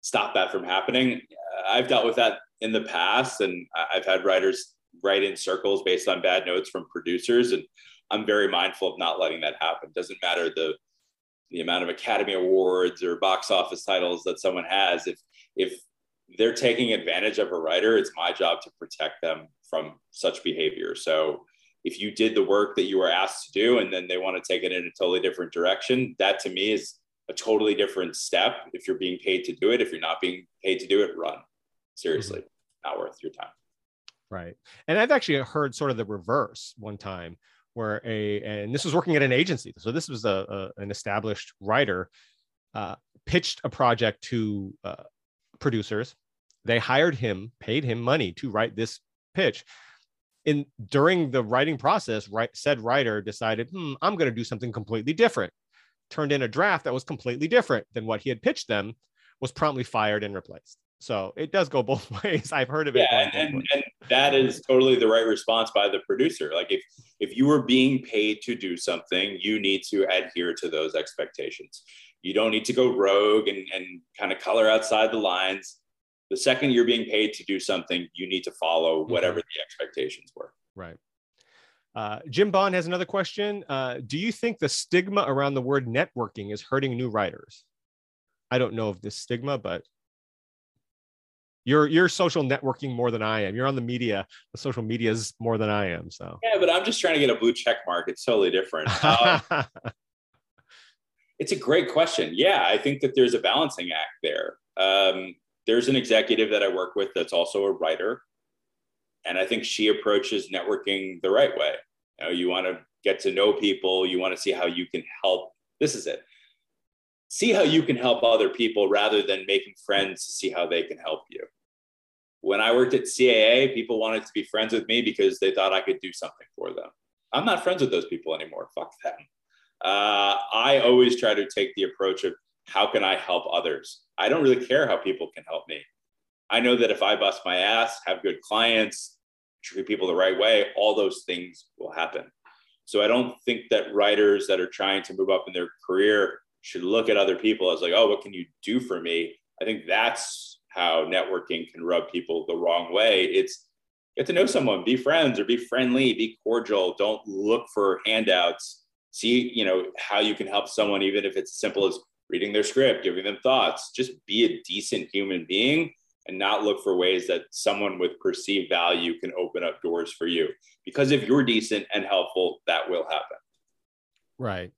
stop that from happening. I've dealt with that in the past, and I've had writers write in circles based on bad notes from producers. And I'm very mindful of not letting that happen. Doesn't matter the the amount of Academy Awards or box office titles that someone has. If if they're taking advantage of a writer, it's my job to protect them from such behavior. So if you did the work that you were asked to do and then they want to take it in a totally different direction, that to me is a totally different step. If you're being paid to do it, if you're not being paid to do it, run. Seriously, mm-hmm. not worth your time. Right. And I've actually heard sort of the reverse one time where a, and this was working at an agency. So this was a, a an established writer uh, pitched a project to uh, producers they hired him, paid him money to write this pitch. In during the writing process, right, said writer decided, hmm, I'm going to do something completely different. Turned in a draft that was completely different than what he had pitched them, was promptly fired and replaced. So it does go both ways. I've heard of it. Yeah, and, and, and that is totally the right response by the producer. Like if if you were being paid to do something, you need to adhere to those expectations. You don't need to go rogue and, and kind of color outside the lines the second you're being paid to do something, you need to follow mm-hmm. whatever mm-hmm. the expectations were. Right. Uh, Jim Bond has another question. Uh, do you think the stigma around the word networking is hurting new writers? I don't know of this stigma, but you're you're social networking more than I am. You're on the media, the social medias more than I am. So yeah, but I'm just trying to get a blue check mark. It's totally different. Um, it's a great question. Yeah, I think that there's a balancing act there. Um, there's an executive that I work with that's also a writer. And I think she approaches networking the right way. You know, you want to get to know people, you want to see how you can help. This is it. See how you can help other people rather than making friends to see how they can help you. When I worked at CAA, people wanted to be friends with me because they thought I could do something for them. I'm not friends with those people anymore. Fuck them. Uh, I always try to take the approach of how can I help others? I don't really care how people can help me. I know that if I bust my ass, have good clients, treat people the right way, all those things will happen. So I don't think that writers that are trying to move up in their career should look at other people as like, oh, what can you do for me? I think that's how networking can rub people the wrong way. It's get to know someone, be friends or be friendly, be cordial. Don't look for handouts. See, you know, how you can help someone, even if it's as simple as reading their script, giving them thoughts, just be a decent human being and not look for ways that someone with perceived value can open up doors for you. Because if you're decent and helpful, that will happen. Right.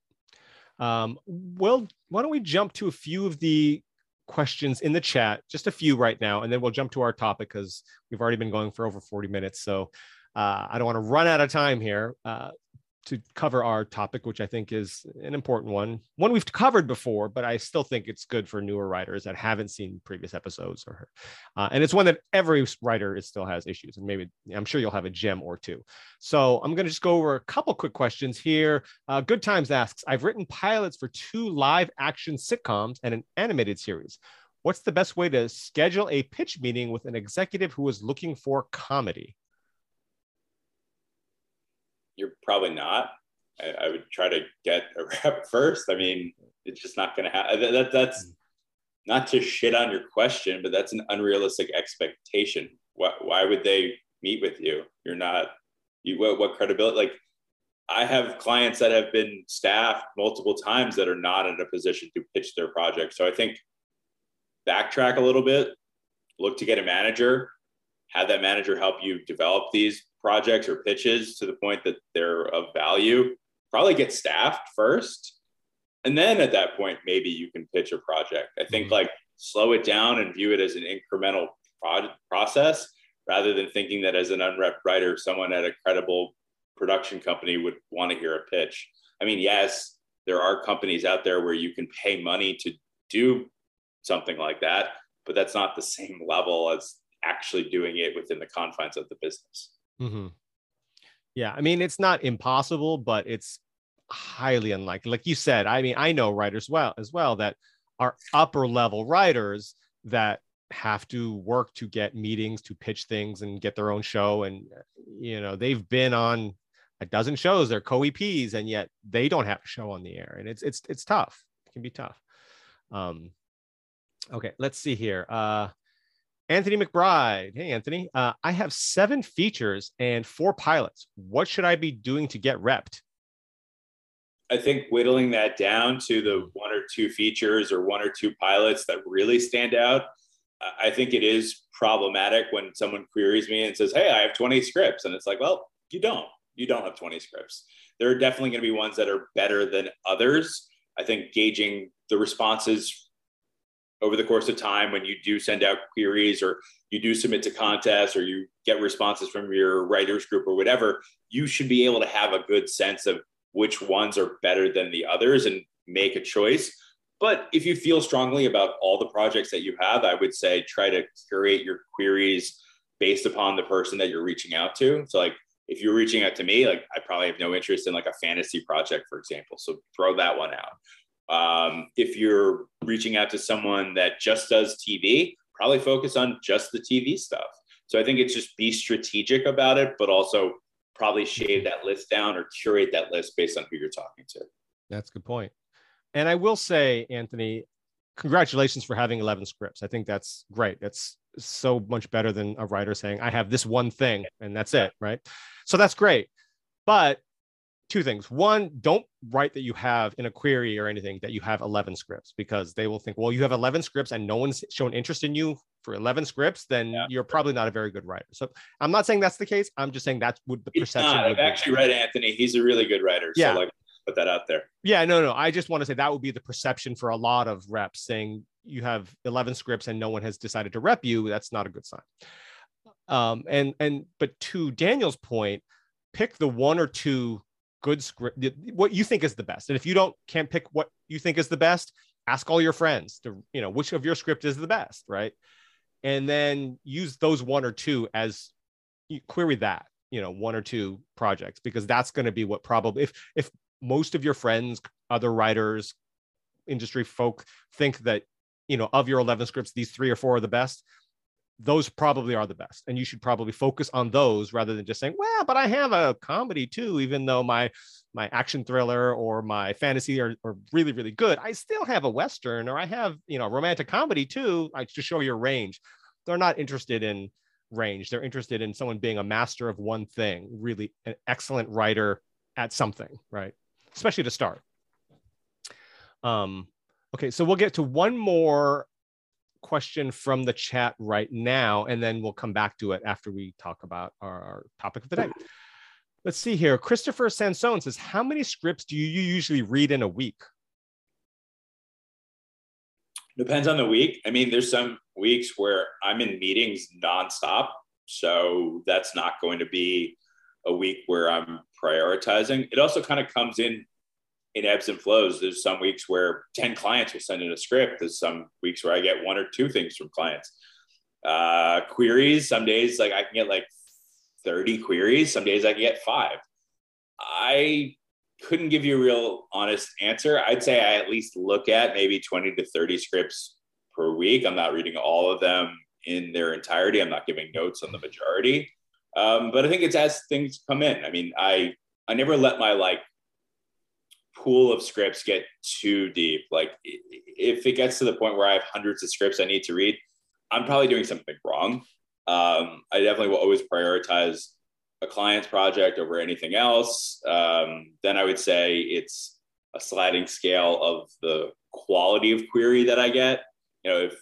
Um, well, why don't we jump to a few of the questions in the chat, just a few right now, and then we'll jump to our topic because we've already been going for over 40 minutes. So uh, I don't want to run out of time here. Uh, to cover our topic, which I think is an important one, one we've covered before, but I still think it's good for newer writers that haven't seen previous episodes or, uh, and it's one that every writer is still has issues, and maybe I'm sure you'll have a gem or two. So I'm going to just go over a couple quick questions here. Uh, Good Times asks, I've written pilots for two live action sitcoms and an animated series. What's the best way to schedule a pitch meeting with an executive who is looking for comedy? You're probably not. I, I, would try to get a rep first. I mean, it's just not going to happen. That, that's mm. not to shit on your question, but that's an unrealistic expectation. Why, why would they meet with you? You're not, you, what, what credibility? Like, I have clients that have been staffed multiple times that are not in a position to pitch their project. So I think backtrack a little bit, look to get a manager, have that manager help you develop these projects or pitches to the point that they're of value, probably get staffed first. And then at that point, maybe you can pitch a project. I think mm-hmm. like slow it down and view it as an incremental pro- process rather than thinking that as an unrep writer, someone at a credible production company would want to hear a pitch. I mean, yes, there are companies out there where you can pay money to do something like that, but that's not the same level as actually doing it within the confines of the business. Mm-hmm. Yeah, I mean, it's not impossible, but it's highly unlikely. Like you said, I mean, I know writers well as well that are upper level writers that have to work to get meetings to pitch things and get their own show. And you know they've been on a dozen shows. They're co-eps and yet they don't have a show on the air. And it's it's it's tough. It can be tough. Um okay let's see here. Uh Anthony McBride. Hey, Anthony. Uh, I have seven features and four pilots. What should I be doing to get repped? I think whittling that down to the one or two features or one or two pilots that really stand out. I think it is problematic when someone queries me and says, Hey, I have 20 scripts. And it's like, Well, you don't. You don't have 20 scripts. There are definitely going to be ones that are better than others. I think gauging the responses over the course of time when you do send out queries or you do submit to contests or you get responses from your writers group or whatever you should be able to have a good sense of which ones are better than the others and make a choice But if you feel strongly about all the projects that you have, I would say try to curate your queries based upon the person that you're reaching out to. So, like, if you're reaching out to me, like, I probably have no interest in like a fantasy project, for example. So, throw that one out. Um, if you're reaching out to someone that just does TV, probably focus on just the TV stuff. So, I think it's just be strategic about it, but also probably shave that list down or curate that list based on who you're talking to. That's a good point. And I will say, Anthony, congratulations for having 11 scripts. I think that's great. That's so much better than a writer saying, I have this one thing and that's it. Right. So that's great. But two things. One, don't write that you have in a query or anything that you have 11 scripts because they will think, well, you have 11 scripts and no one's shown interest in you for 11 scripts, then yeah. you're probably not a very good writer. So I'm not saying that's the case. I'm just saying that's what the perception. Not. I've actually read Anthony. He's a really good writer. Yeah. So like put that out there. Yeah, no, no. I just want to say that would be the perception for a lot of reps saying you have 11 scripts and no one has decided to rep you. That's not a good sign. Um, and and but to Daniel's point, pick the one or two good script what you think is the best. And if you don't can't pick what you think is the best, ask all your friends to you know which of your script is the best, right? And then use those one or two as you query that you know one or two projects because that's going to be what probably if if most of your friends, other writers, industry folk think that, you know, of your 11 scripts, these three or four are the best. Those probably are the best. And you should probably focus on those rather than just saying, well, but I have a comedy too, even though my my action thriller or my fantasy are, are really, really good. I still have a Western or I have, you know, romantic comedy too. I to show your range. They're not interested in range. They're interested in someone being a master of one thing, really an excellent writer at something, right? especially to start. Um, okay, so we'll get to one more question from the chat right now, and then we'll come back to it after we talk about our, our topic of the day. Let's see here. Christopher Sansone says, How many scripts do you usually read in a week? Depends on the week. I mean, there's some weeks where I'm in meetings nonstop. So that's not going to be a week where I'm prioritizing. It also kind of comes in in ebbs and flows. There's some weeks where 10 clients will send in a script. There's some weeks where I get one or two things from clients. Uh, queries, some days like I can get like 30 queries, some days I can get five. I couldn't give you a real honest answer. I'd say I at least look at maybe 20 to 30 scripts per week. I'm not reading all of them in their entirety. I'm not giving notes on the majority. Um, but I think it's as things come in. I mean, I I never let my like pool of scripts get too deep. Like if it gets to the point where I have hundreds of scripts I need to read, I'm probably doing something wrong. Um, I definitely will always prioritize a client's project over anything else. Um, then I would say it's a sliding scale of the quality of query that I get. You know, if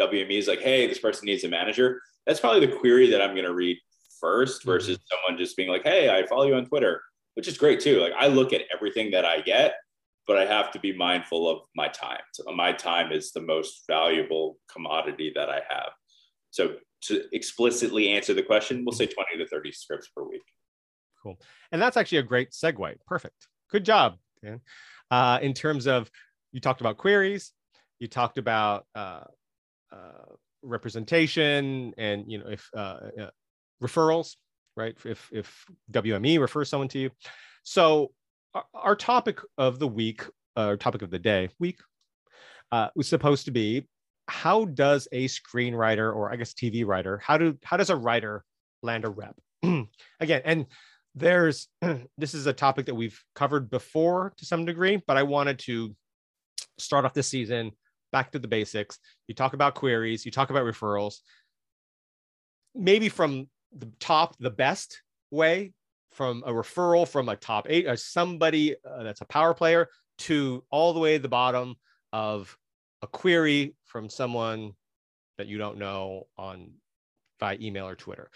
WME is like, hey, this person needs a manager, that's probably the query that I'm going to read first mm-hmm. versus mm-hmm. someone just being like, hey, I follow you on Twitter, which is great too. Like I look at everything that I get, but I have to be mindful of my time. So my time is the most valuable commodity that I have. So to explicitly answer the question, we'll say 20 to 30 scripts per week. Cool. And that's actually a great segue. Perfect. Good job, Dan. Uh, in terms of, you talked about queries, you talked about uh, uh, representation and you know if uh, uh, referrals right? If if wme refers someone to you. So our, topic of the week uh, topic of the day week uh, was supposed to be how does a screenwriter or i guess tv writer how do how does a writer land a rep? Again and there's this is a topic that we've covered before to some degree but i wanted to start off this season back to the basics. You talk about queries, you talk about referrals, maybe from the top, the best way, from a referral from a top eight or somebody uh, that's a power player to all the way the bottom of a query from someone that you don't know on by email or Twitter.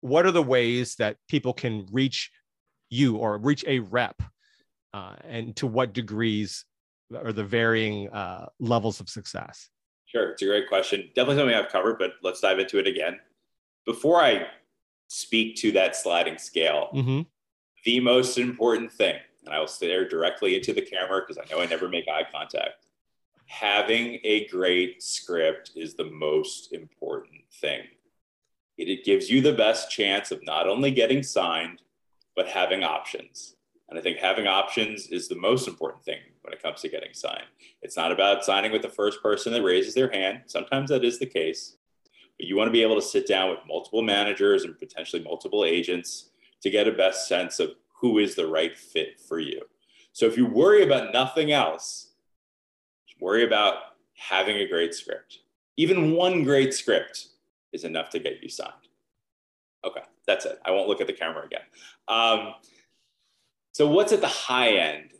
What are the ways that people can reach you or reach a rep, uh, and to what degrees or the varying uh, levels of success? Sure, it's a great question. Definitely something I've covered, but let's dive into it again. Before I speak to that sliding scale, mm-hmm. the most important thing and I will stare directly into the camera because I know I never make eye contact. Having a great script is the most important thing. It, it gives you the best chance of not only getting signed, but having options. And I think having options is the most important thing when it comes to getting signed. It's not about signing with the first person that raises their hand. Sometimes that is the case. But you want to be able to sit down with multiple managers and potentially multiple agents to get a best sense of who is the right fit for you. So if you worry about nothing else, worry about having a great script. Even one great script is enough to get you signed. Okay, that's it. I won't look at the camera again. Um, so, what's at the high end?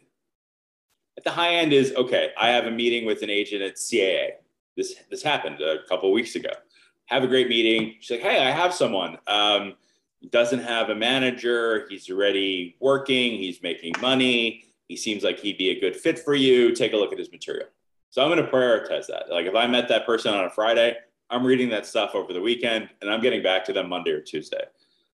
At the high end is okay. I have a meeting with an agent at CAA. This this happened a couple weeks ago. Have a great meeting. She's like, "Hey, I have someone. Um, doesn't have a manager. He's already working. He's making money. He seems like he'd be a good fit for you. Take a look at his material." So I'm going to prioritize that. Like if I met that person on a Friday, I'm reading that stuff over the weekend and I'm getting back to them Monday or Tuesday.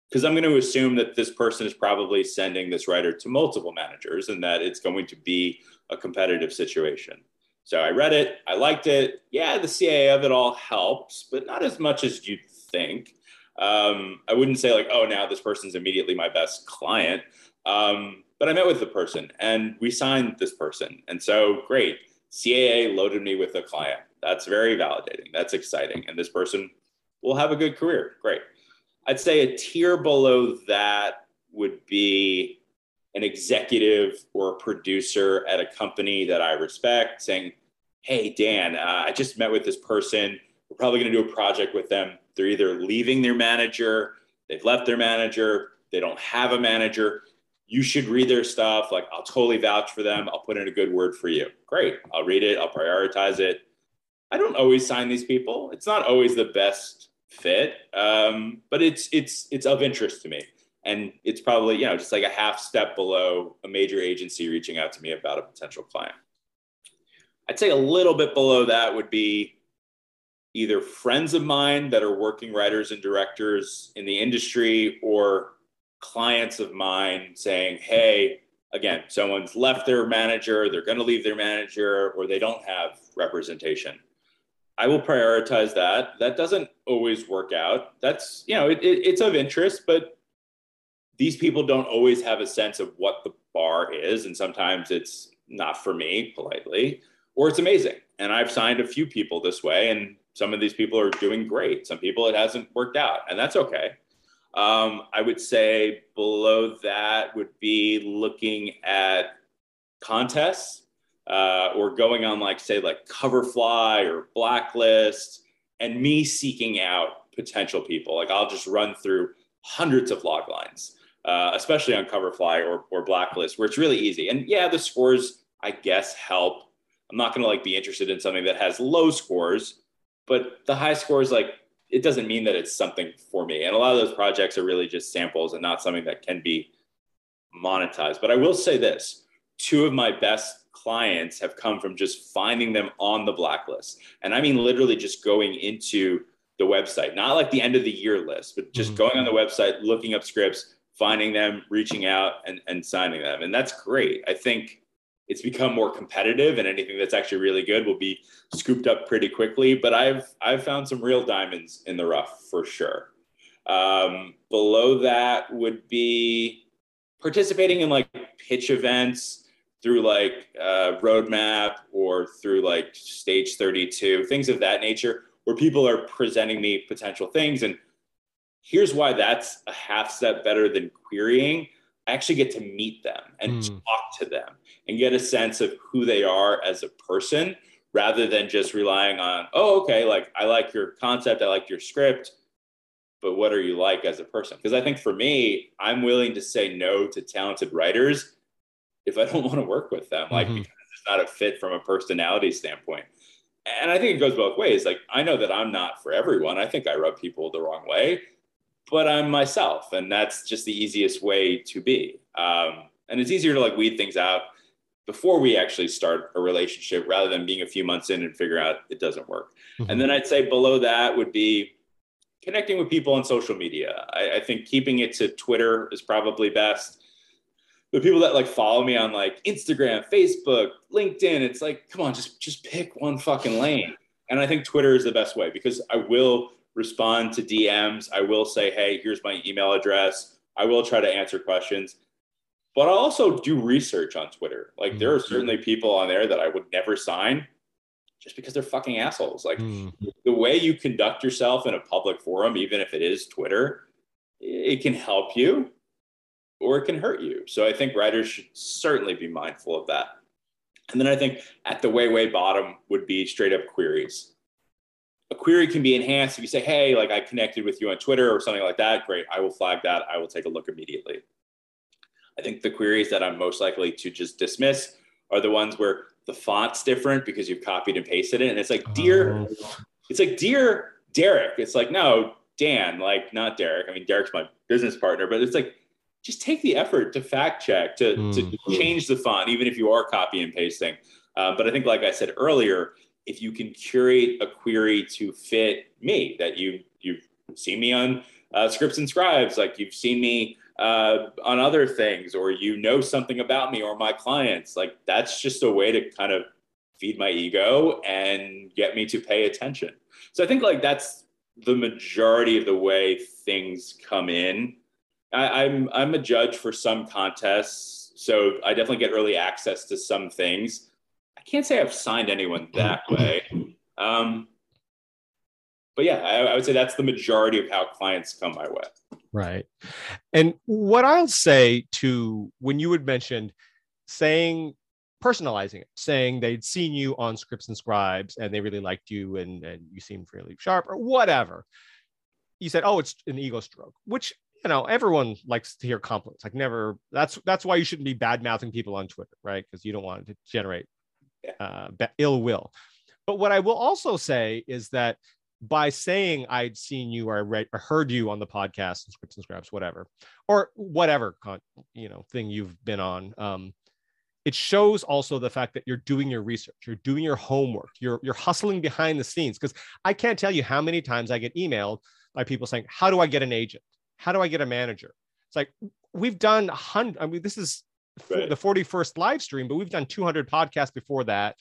Because I'm going to assume that this person is probably sending this writer to multiple managers and that it's going to be a competitive situation. So I read it, I liked it. Yeah, the CAA of it all helps, but not as much as you'd think. Um, I wouldn't say like, oh, now this person's immediately my best client. Um, but I met with the person and we signed this person. And so great. CAA loaded me with a client. That's very validating. That's exciting. And this person will have a good career. Great. I'd say a tier below that would be an executive or a producer at a company that I respect saying, Hey, Dan, uh, I just met with this person. We're probably going to do a project with them. They're either leaving their manager, they've left their manager, they don't have a manager you should read their stuff. Like, I'll totally vouch for them. I'll put in a good word for you. Great. I'll read it. I'll prioritize it. I don't always sign these people. It's not always the best fit, um, but it's it's it's of interest to me, and it's probably you know just like a half step below a major agency reaching out to me about a potential client. I'd say a little bit below that would be either friends of mine that are working writers and directors in the industry or clients of mine saying, hey, again, someone's left their manager, they're going to leave their manager, or they don't have representation. I will prioritize that. That doesn't always work out. That's, you know, it, it, it's of interest, but these people don't always have a sense of what the bar is. And sometimes it's not for me, politely, or it's amazing. And I've signed a few people this way, and some of these people are doing great. Some people it hasn't worked out, and that's okay. Um, I would say below that would be looking at contests uh, or going on like say like Coverfly or Blacklist, and me seeking out potential people. Like I'll just run through hundreds of log lines, uh, especially on Coverfly or or Blacklist, where it's really easy. And yeah, the scores I guess help. I'm not going to like be interested in something that has low scores, but the high scores like it doesn't mean that it's something for me. And a lot of those projects are really just samples and not something that can be monetized. But I will say this two of my best clients have come from just finding them on the blacklist. And I mean, literally just going into the website, not like the end of the year list, but just mm-hmm. going on the website, looking up scripts, finding them, reaching out, and, and signing them. And that's great. I think it's become more competitive and anything that's actually really good will be scooped up pretty quickly but i've i've found some real diamonds in the rough for sure um, below that would be participating in like pitch events through like uh, roadmap or through like stage 32 things of that nature where people are presenting me potential things and here's why that's a half step better than querying I actually get to meet them and mm. talk to them and get a sense of who they are as a person rather than just relying on, oh, okay, like I like your concept, I like your script, but what are you like as a person? Because I think for me, I'm willing to say no to talented writers if I don't want to work with them, like mm-hmm. because it's not a fit from a personality standpoint. And I think it goes both ways. Like I know that I'm not for everyone. I think I rub people the wrong way, but I'm myself, and that's just the easiest way to be. Um, and it's easier to like weed things out before we actually start a relationship rather than being a few months in and figure out it doesn't work. Mm-hmm. And then I'd say below that would be connecting with people on social media. I, I, think keeping it to Twitter is probably best. the people that like follow me on like Instagram, Facebook, LinkedIn, it's like, come on, just just pick one fucking lane. And I think Twitter is the best way because I will respond to DMs. I will say, hey, here's my email address. I will try to answer questions. But I also do research on Twitter. Like there are mm-hmm. certainly people on there that I would never sign just because they're fucking assholes. Like mm. the way you conduct yourself in a public forum, even if it is Twitter, it can help you or it can hurt you. So I think writers should certainly be mindful of that. And then I think at the way, way bottom would be straight up queries. A query can be enhanced if you say, hey, like I connected with you on Twitter or something like that. Great. I will flag that. I will take a look immediately. I think the queries that I'm most likely to just dismiss are the ones where the font's different because you've copied and pasted it. And it's like, dear, oh. it's like, dear Derek. It's like, no, Dan, like not Derek. I mean, Derek's my business partner, but it's like, just take the effort to fact check, to, mm. to change the font, even if you are copy and pasting. Uh, but I think, like I said earlier, if you can curate a query to fit me, that you you've seen me on uh, scripts and scribes, like you've seen me uh, on other things, or you know something about me or my clients, like that's just a way to kind of feed my ego and get me to pay attention. So I think like that's the majority of the way things come in I, I'm, I'm a judge for some contests, so I definitely get early access to some things. I can't say I've signed anyone that way. Um, but yeah, I, I would say that's the majority of how clients come my way. Right. And what I'll say to when you had mentioned saying personalizing it, saying they'd seen you on scripts and scribes and they really liked you and, and you seemed really sharp or whatever. You said, oh, it's an ego stroke, which you know everyone likes to hear compliments like never that's that's why you shouldn't be bad mouthing people on twitter right because you don't want to generate uh, ill will but what i will also say is that by saying i'd seen you or i read or heard you on the podcast and scripts and scraps whatever or whatever you know thing you've been on um, it shows also the fact that you're doing your research you're doing your homework you're you're hustling behind the scenes because i can't tell you how many times i get emailed by people saying how do i get an agent how do I get a manager? It's like we've done hundred. I mean, this is right. the 41st live stream, but we've done 200 podcasts before that.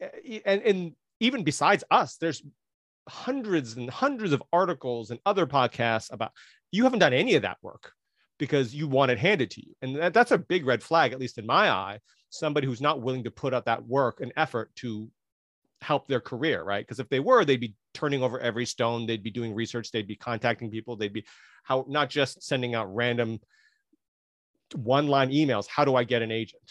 Eh, and, and even besides us, there's hundreds and hundreds of articles and other podcasts about you haven't done any of that work because you want it handed to you. And that, that's a big red flag, at least in my eye. Somebody who's not willing to put out that work and effort to help their career, right? Because if they were, they'd be turning over every stone. They'd be doing research. They'd be contacting people. They'd be how not just sending out random one line emails. How do I get an agent?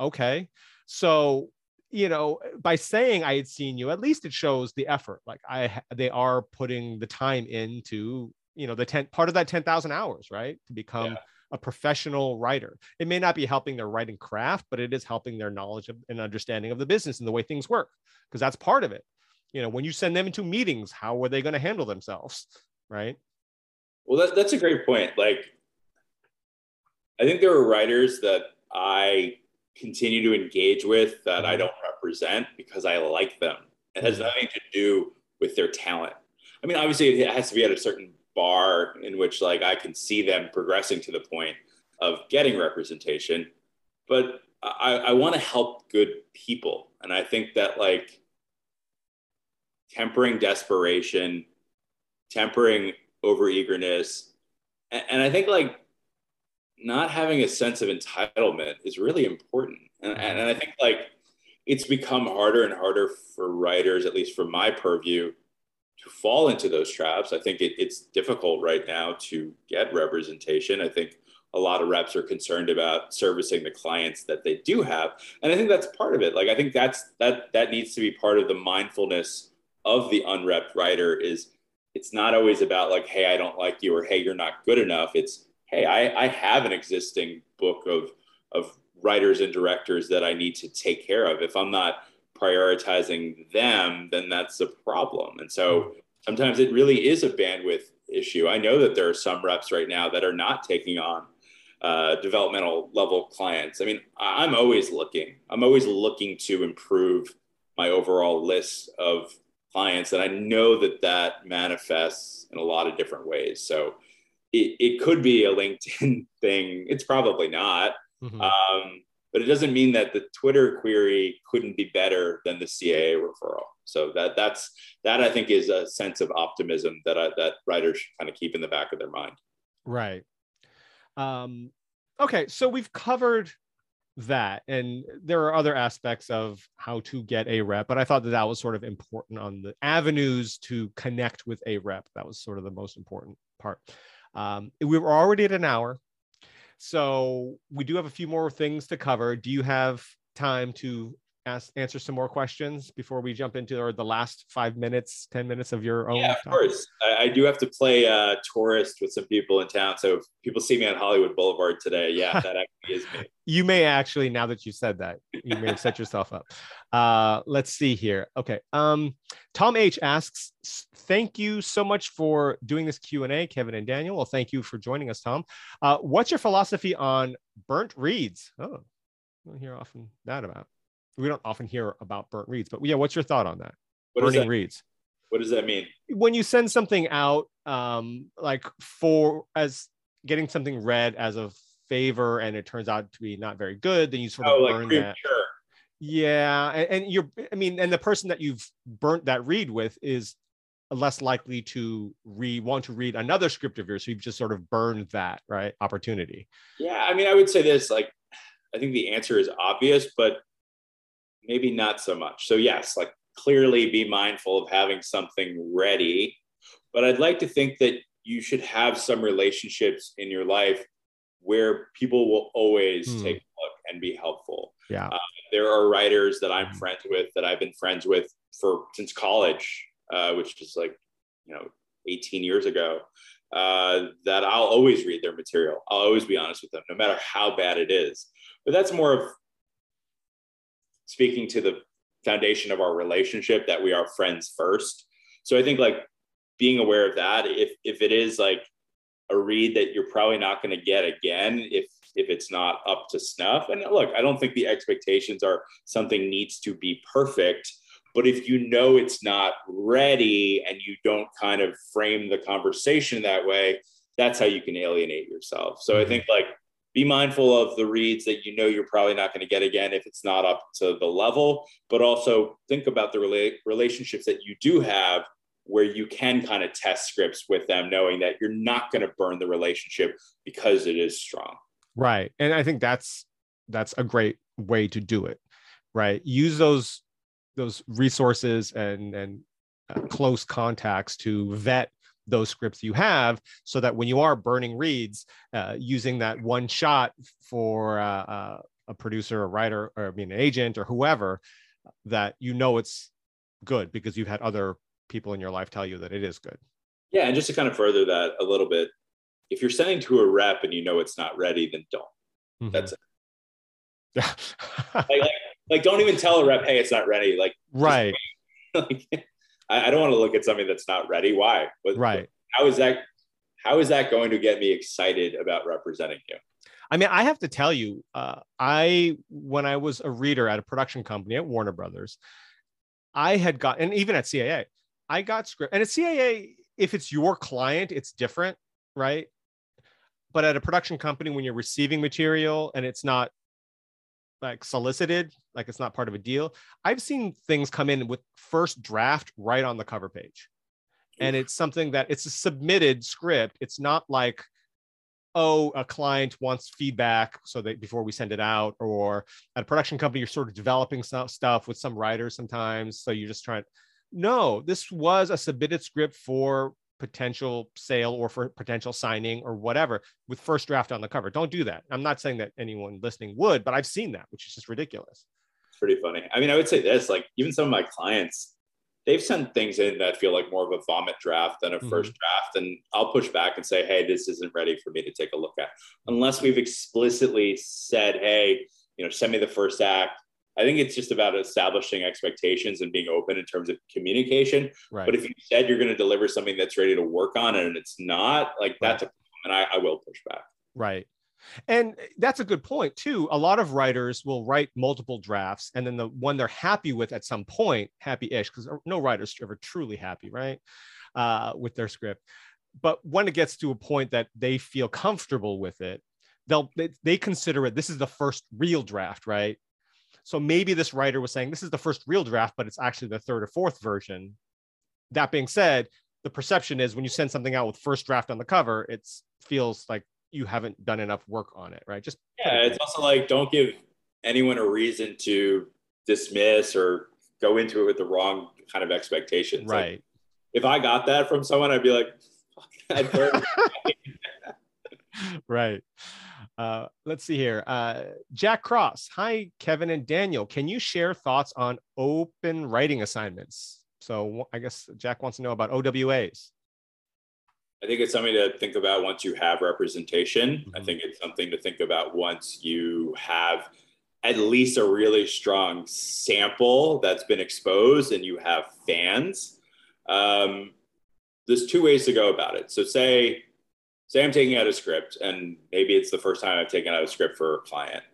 Okay. So, you know, by saying I had seen you, at least it shows the effort. Like I, they are putting the time into, you know, the 10 part of that 10,000 hours, right? To become yeah a professional writer. It may not be helping their writing craft, but it is helping their knowledge of, and understanding of the business and the way things work, because that's part of it. You know, when you send them into meetings, how are they going to handle themselves? Right. Well, that, that's a great point. Like, I think there are writers that I continue to engage with that I mm-hmm. don't represent because I like them. It has mm-hmm. nothing to do with their talent. I mean, obviously, it has to be at a certain bar in which like I can see them progressing to the point of getting representation. But I, I want to help good people. And I think that like tempering desperation, tempering over eagerness, and, and I think like not having a sense of entitlement is really important. Mm-hmm. And, and I think like it's become harder and harder for writers, at least from my purview, to fall into those traps. I think it, it's difficult right now to get representation. I think a lot of reps are concerned about servicing the clients that they do have, and I think that's part of it. Like I think that's that that needs to be part of the mindfulness of the unrepped writer. Is it's not always about like, hey, I don't like you, or hey, you're not good enough. It's hey, I, I have an existing book of of writers and directors that I need to take care of. If I'm not prioritizing them, then that's a problem. And so sometimes it really is a bandwidth issue. I know that there are some reps right now that are not taking on uh, developmental level clients. I mean, I'm always looking. I'm always looking to improve my overall list of clients, and I know that that manifests in a lot of different ways. So it, it could be a LinkedIn thing. It's probably not. Mm-hmm. Um, but it doesn't mean that the Twitter query couldn't be better than the CAA referral. So that that's that I think is a sense of optimism that I, that writers should kind of keep in the back of their mind. Right. Um, okay, so we've covered that, and there are other aspects of how to get a rep, but I thought that that was sort of important on the avenues to connect with a rep. That was sort of the most important part. Um, we were already at an hour, so we do have a few more things to cover. Do you have time to ask answer some more questions before we jump into or the last five minutes, ten minutes of your own? Yeah, of course. I, I, do have to play uh, tourist with some people in town. So if people see me on Hollywood Boulevard today, yeah, that actually is me. You may actually, now that you said that, you may have set yourself up. Uh, let's see here. Okay. Um, Tom H asks, "Thank you so much for doing this Q and A, Kevin and Daniel. Well, thank you for joining us, Tom. Uh, what's your philosophy on burnt reads? Oh, I don't hear often that about." We don't often hear about burnt reads, but yeah, what's your thought on that? What Burning that, reads. What does that mean? When you send something out, um, like for as getting something read as a favor, and it turns out to be not very good, then you sort of oh, burn like that. Sure. Yeah, and, and you're, I mean, and the person that you've burnt that read with is less likely to re want to read another script of yours so you've just sort of burned that right opportunity yeah i mean i would say this like i think the answer is obvious but maybe not so much. So, yes, like clearly be mindful of having something ready. But I'd like to think that you should have some relationships in your life where people will always hmm. take a look and be helpful. Yeah. Uh, there are writers that I'm hmm. friends with that I've been friends with for since college, uh, which is like, you know, 18 years ago. Uh, that I'll always read their material. I'll always be honest with them, no matter how bad it is. But that's more of speaking to the foundation of our relationship that we are friends first. So I think like being aware of that, if if it is like a read that you're probably not going to get again, if if it's not up to snuff. And look, I don't think the expectations are something needs to be perfect. But if you know it's not ready and you don't kind of frame the conversation that way, that's how you can alienate yourself. So I mm-hmm. think like be mindful of the reads that you know you're probably not going to get again if it's not up to the level, but also think about the rela- relationships that you do have where you can kind of test scripts with them, knowing that you're not going to burn the relationship because it is strong. Right. And I think that's that's a great way to do it. Right. Use those those resources and and uh, close contacts to vet those scripts you have so that when you are burning reads uh, using that one shot for uh, uh, a producer a writer or I mean an agent or whoever that you know it's good because you've had other people in your life tell you that it is good. Yeah and just to kind of further that a little bit if you're sending to a rep and you know it's not ready then don't. Mm-hmm. that's it. Like, like, like, don't even tell a rep hey it's not ready. Like right. like, I, I don't want to look at something that's not ready. Why? What, right. How is that? How is that going to get me excited about representing you? I mean, I have to tell you, uh, I when I was a reader at a production company at Warner Brothers, I had got, and even at CAA, I got script, and at CAA, if it's your client, it's different, right? But at a production company, when you're receiving material and it's not like solicited, like it's not part of a deal. I've seen things come in with first draft right on the cover page. And it's something that it's a submitted script. It's not like, oh, a client wants feedback so that before we send it out, or at a production company, you're sort of developing some stuff with some writers sometimes. So you're just trying. No, this was a submitted script for potential sale or for potential signing or whatever with first draft on the cover. Don't do that. I'm not saying that anyone listening would, but I've seen that, which is just ridiculous. It's pretty funny. I mean, I would say this like, even some of my clients, they've sent things in that feel like more of a vomit draft than a mm-hmm. first draft. And I'll push back and say, hey, this isn't ready for me to take a look at. Unless we've explicitly said, hey, you know, send me the first act I think it's just about establishing expectations and being open in terms of communication. Right. But if you said you're going to deliver something that's ready to work on and it's not, like right. that's a problem. and I, I will push back. Right. And that's a good point too. A lot of writers will write multiple drafts, and then the one they're happy with at some point, happy-ish, because no writer's ever truly happy, right, uh, with their script. but when it gets to a point that they feel comfortable with it, they'll they, they consider it this is the first real draft, right? So maybe this writer was saying this is the first real draft, but it's actually the third or fourth version. That being said, the perception is when you send something out with first draft on the cover, it feels like you haven't done enough work on it, right? Just yeah, it's also like don't give anyone a reason to dismiss or go into it with the wrong kind of expectations. Right. Like, if I got that from someone, I'd be like, right. Uh, let's see here. Uh, Jack Cross. Hi, Kevin and Daniel. Can you share thoughts on open writing assignments? So I guess Jack wants to know about OWAs. I think it's something to think about once you have representation. Mm-hmm. I think it's something to think about once you have at least a really strong sample that's been exposed and you have fans. Um, there's two ways to go about it. So say say I'm taking out a script and maybe it's the first time I've taken out a script for a client.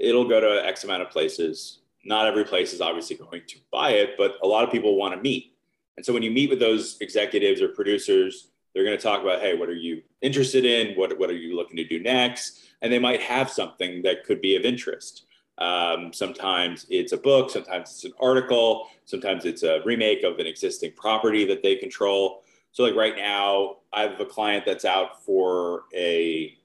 It'll go to X amount of places. Not every place is obviously going to buy it, but a lot of people want to meet. And so when you meet with those executives or producers, they're going to talk about, hey, what are you interested in? What, what are you looking to do next? And they might have something that could be of interest. Um, sometimes it's a book, sometimes it's an article, sometimes it's a remake of an existing property that they control. So like right now, I have a client that's out for a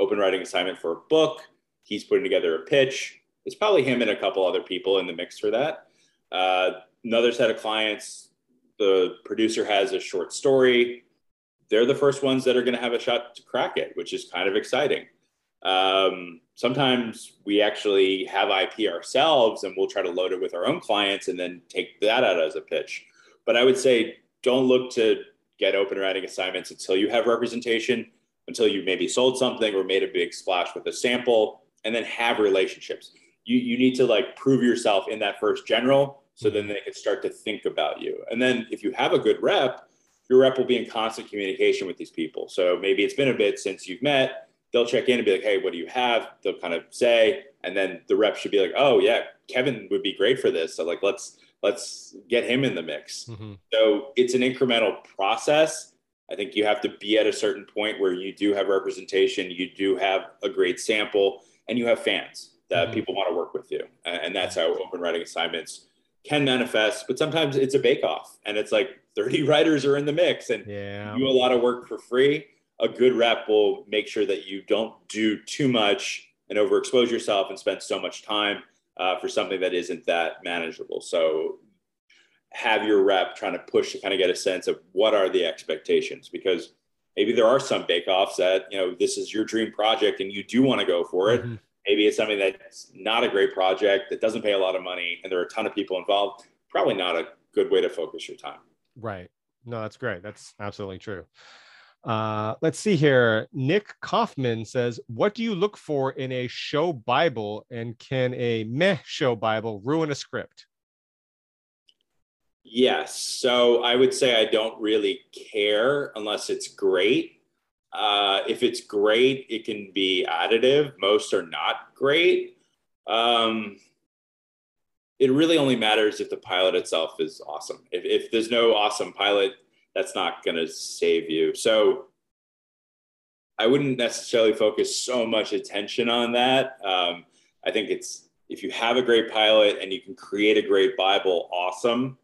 open writing assignment for a book. He's putting together a pitch. It's probably him and a couple other people in the mix for that. Uh, another set of clients, the producer has a short story. They're the first ones that are going to have a shot to crack it, which is kind of exciting. Um, sometimes we actually have IP ourselves and we'll try to load it with our own clients and then take that out as a pitch. But I would say don't look to get open writing assignments until you have representation, until you maybe sold something or made a big splash with a sample, and then have relationships. You, you need to like prove yourself in that first general so then they can start to think about you. And then if you have a good rep, your rep will be in constant communication with these people. So maybe it's been a bit since you've met. They'll check in and be like, hey, what do you have? They'll kind of say, and then the rep should be like, oh yeah, Kevin would be great for this. So like let's let's get him in the mix. Mm-hmm. So it's an incremental process. I think you have to be at a certain point where you do have representation, you do have a great sample, and you have fans that mm-hmm. people want to work with you. And that's how open writing assignments can manifest. But sometimes it's a bake off and it's like 30 writers are in the mix and yeah. you do a lot of work for free. A good rep will make sure that you don't do too much and overexpose yourself and spend so much time uh, for something that isn't that manageable. So have your rep trying to push to kind of get a sense of what are the expectations because maybe there are some bake-offs that you know this is your dream project and you do want to go for it. Mm-hmm. maybe it's something that's not a great project that doesn't pay a lot of money and there are a ton of people involved. Probably not a good way to focus your time. Right. No that's great. That's absolutely true uh, let's see here. Nick Kaufman says, What do you look for in a show Bible? And can a meh show Bible ruin a script? Yes. So I would say I don't really care unless it's great. Uh, if it's great, it can be additive. Most are not great. Um, it really only matters if the pilot itself is awesome. If, if there's no awesome pilot, that's not going to save you. So I wouldn't necessarily focus so much attention on that. Um, I think it's if you have a great pilot and you can create a great Bible, awesome.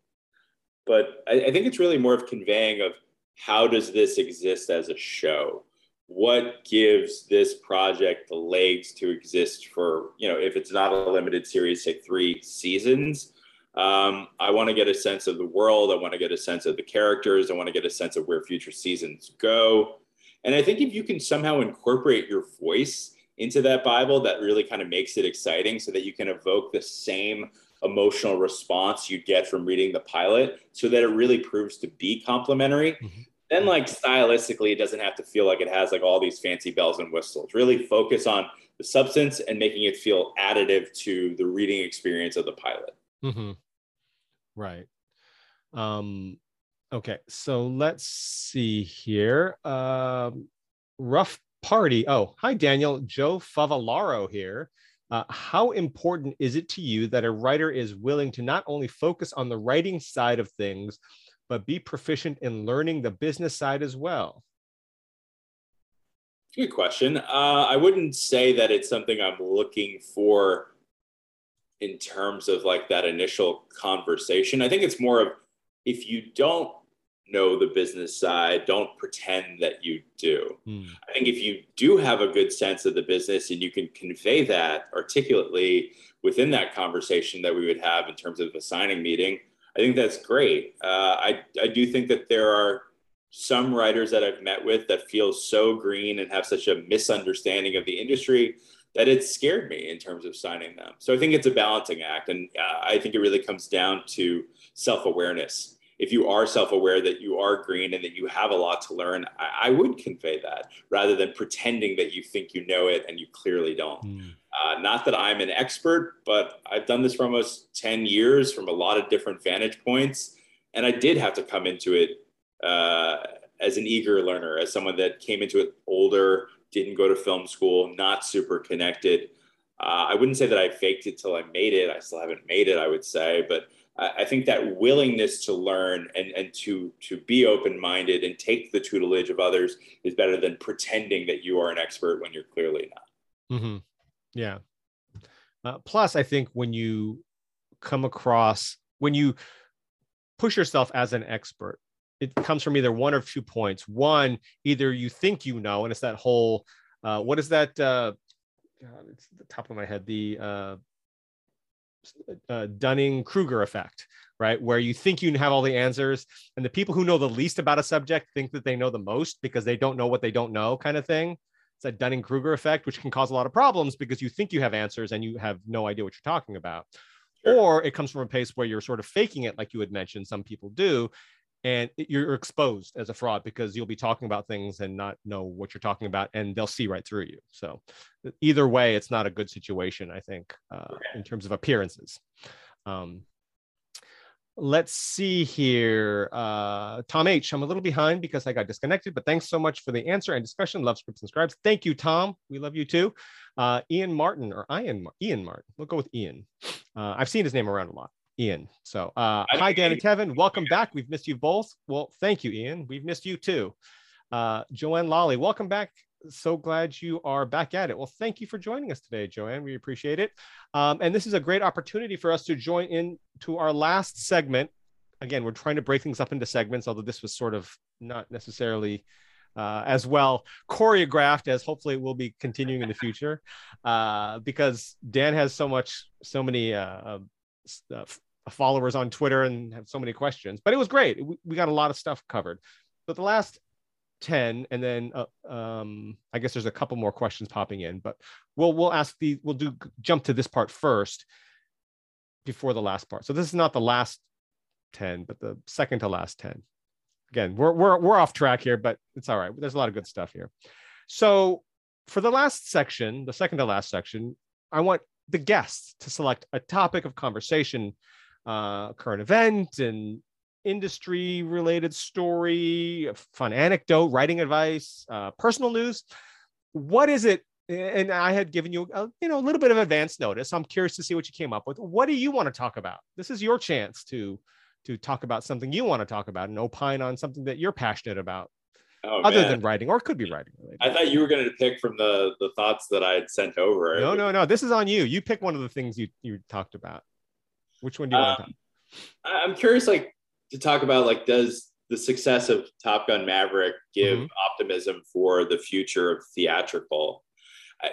But I, I think it's really more of conveying of how does this exist as a show? What gives this project the legs to exist for, you know, if it's not a limited series, say three seasons, um, I want to get a sense of the world. I want to get a sense of the characters. I want to get a sense of where future seasons go. And I think if you can somehow incorporate your voice into that Bible, that really kind of makes it exciting so that you can evoke the same emotional response you'd get from reading the pilot so that it really proves to be complementary. Mm-hmm. Then, like stylistically, it doesn't have to feel like it has like all these fancy bells and whistles. Really focus on the substance and making it feel additive to the reading experience of the pilot. Mm-hmm. Right. Um, okay, so let's see here. Um, rough party. Oh, hi, Daniel. Joe Favalaro here. Uh, how important is it to you that a writer is willing to not only focus on the writing side of things, but be proficient in learning the business side as well? Good question. Uh, I wouldn't say that it's something I'm looking for in terms of like that initial conversation. I think it's more of if you don't know the business side, don't pretend that you do. Hmm. I think if you do have a good sense of the business and you can convey that articulately within that conversation that we would have in terms of a signing meeting, I think that's great. Uh, I, I do think that there are some writers that I've met with that feel so green and have such a misunderstanding of the industry that it scared me in terms of signing them. So I think it's a balancing act. And uh, I think it really comes down to self awareness. If you are self aware that you are green and that you have a lot to learn, I, I, would convey that rather than pretending that you think you know it and you clearly don't. Mm. Uh, not that I'm an expert, but I've done this for almost 10 years from a lot of different vantage points. And I did have to come into it uh, as an eager learner, as someone that came into it older, didn't go to film school, not super connected. Uh, I wouldn't say that I faked it till I made it. I still haven't made it, I would say, but I, I think that willingness to learn and, and to to be open minded and take the tutelage of others is better than pretending that you are an expert when you're clearly not. Mm-hmm. Yeah. Uh, plus, I think when you come across when you push yourself as an expert it comes from either one or two points. One, either you think you know, and it's that whole uh, what is that? Uh, God, it's the top of my head. The uh, uh, Dunning Kruger effect, right? Where you think you have all the answers, and the people who know the least about a subject think that they know the most because they don't know what they don't know, kind of thing. It's that Dunning Kruger effect, which can cause a lot of problems because you think you have answers and you have no idea what you're talking about. Sure. Or it comes from a place where you're sort of faking it, like you had mentioned, some people do, and you're exposed as a fraud because you'll be talking about things and not know what you're talking about and they'll see right through you. So either way it's not a good situation i think uh, in terms of appearances. Um, let's see here uh, tom h i'm a little behind because i got disconnected but thanks so much for the answer and discussion. Love scripts and scribes. Thank you tom. We love you too. Uh, ian martin or ian ian martin. We'll go with ian. Uh, i've seen his name around a lot Ian. So, uh, hi, Dan and Kevin. Welcome back. We've missed you both. Well, thank you, Ian. We've missed you too. Uh, Joanne Lolly, welcome back. So glad you are back at it. Well, thank you for joining us today, Joanne. We appreciate it. Um, and this is a great opportunity for us to join in to our last segment. Again, we're trying to break things up into segments, although this was sort of not necessarily uh, as well choreographed as hopefully it will be continuing in the future uh, because Dan has so much, so many uh, uh followers on Twitter and have so many questions. But it was great. We, we got a lot of stuff covered. But the last 10 and then uh, um, I guess there's a couple more questions popping in, but we'll we'll ask the we'll do jump to this part first before the last part. So this is not the last 10, but the second to last 10. Again, we're we're we're off track here, but it's all right. There's a lot of good stuff here. So for the last section, the second to last section, I want the guests to select a topic of conversation uh, current event and industry related story, fun anecdote, writing advice, uh, personal news. What is it? And I had given you, a, you know, a little bit of advance notice. I'm curious to see what you came up with. What do you want to talk about? This is your chance to to talk about something you want to talk about and opine on something that you're passionate about. Oh, other man. than writing, or it could be writing related. I thought you were going to pick from the the thoughts that I had sent over. No, no, no. This is on you. You pick one of the things you you talked about. Which one do you um, want to talk? I'm curious, like, to talk about like, does the success of Top Gun Maverick give mm-hmm. optimism for the future of theatrical?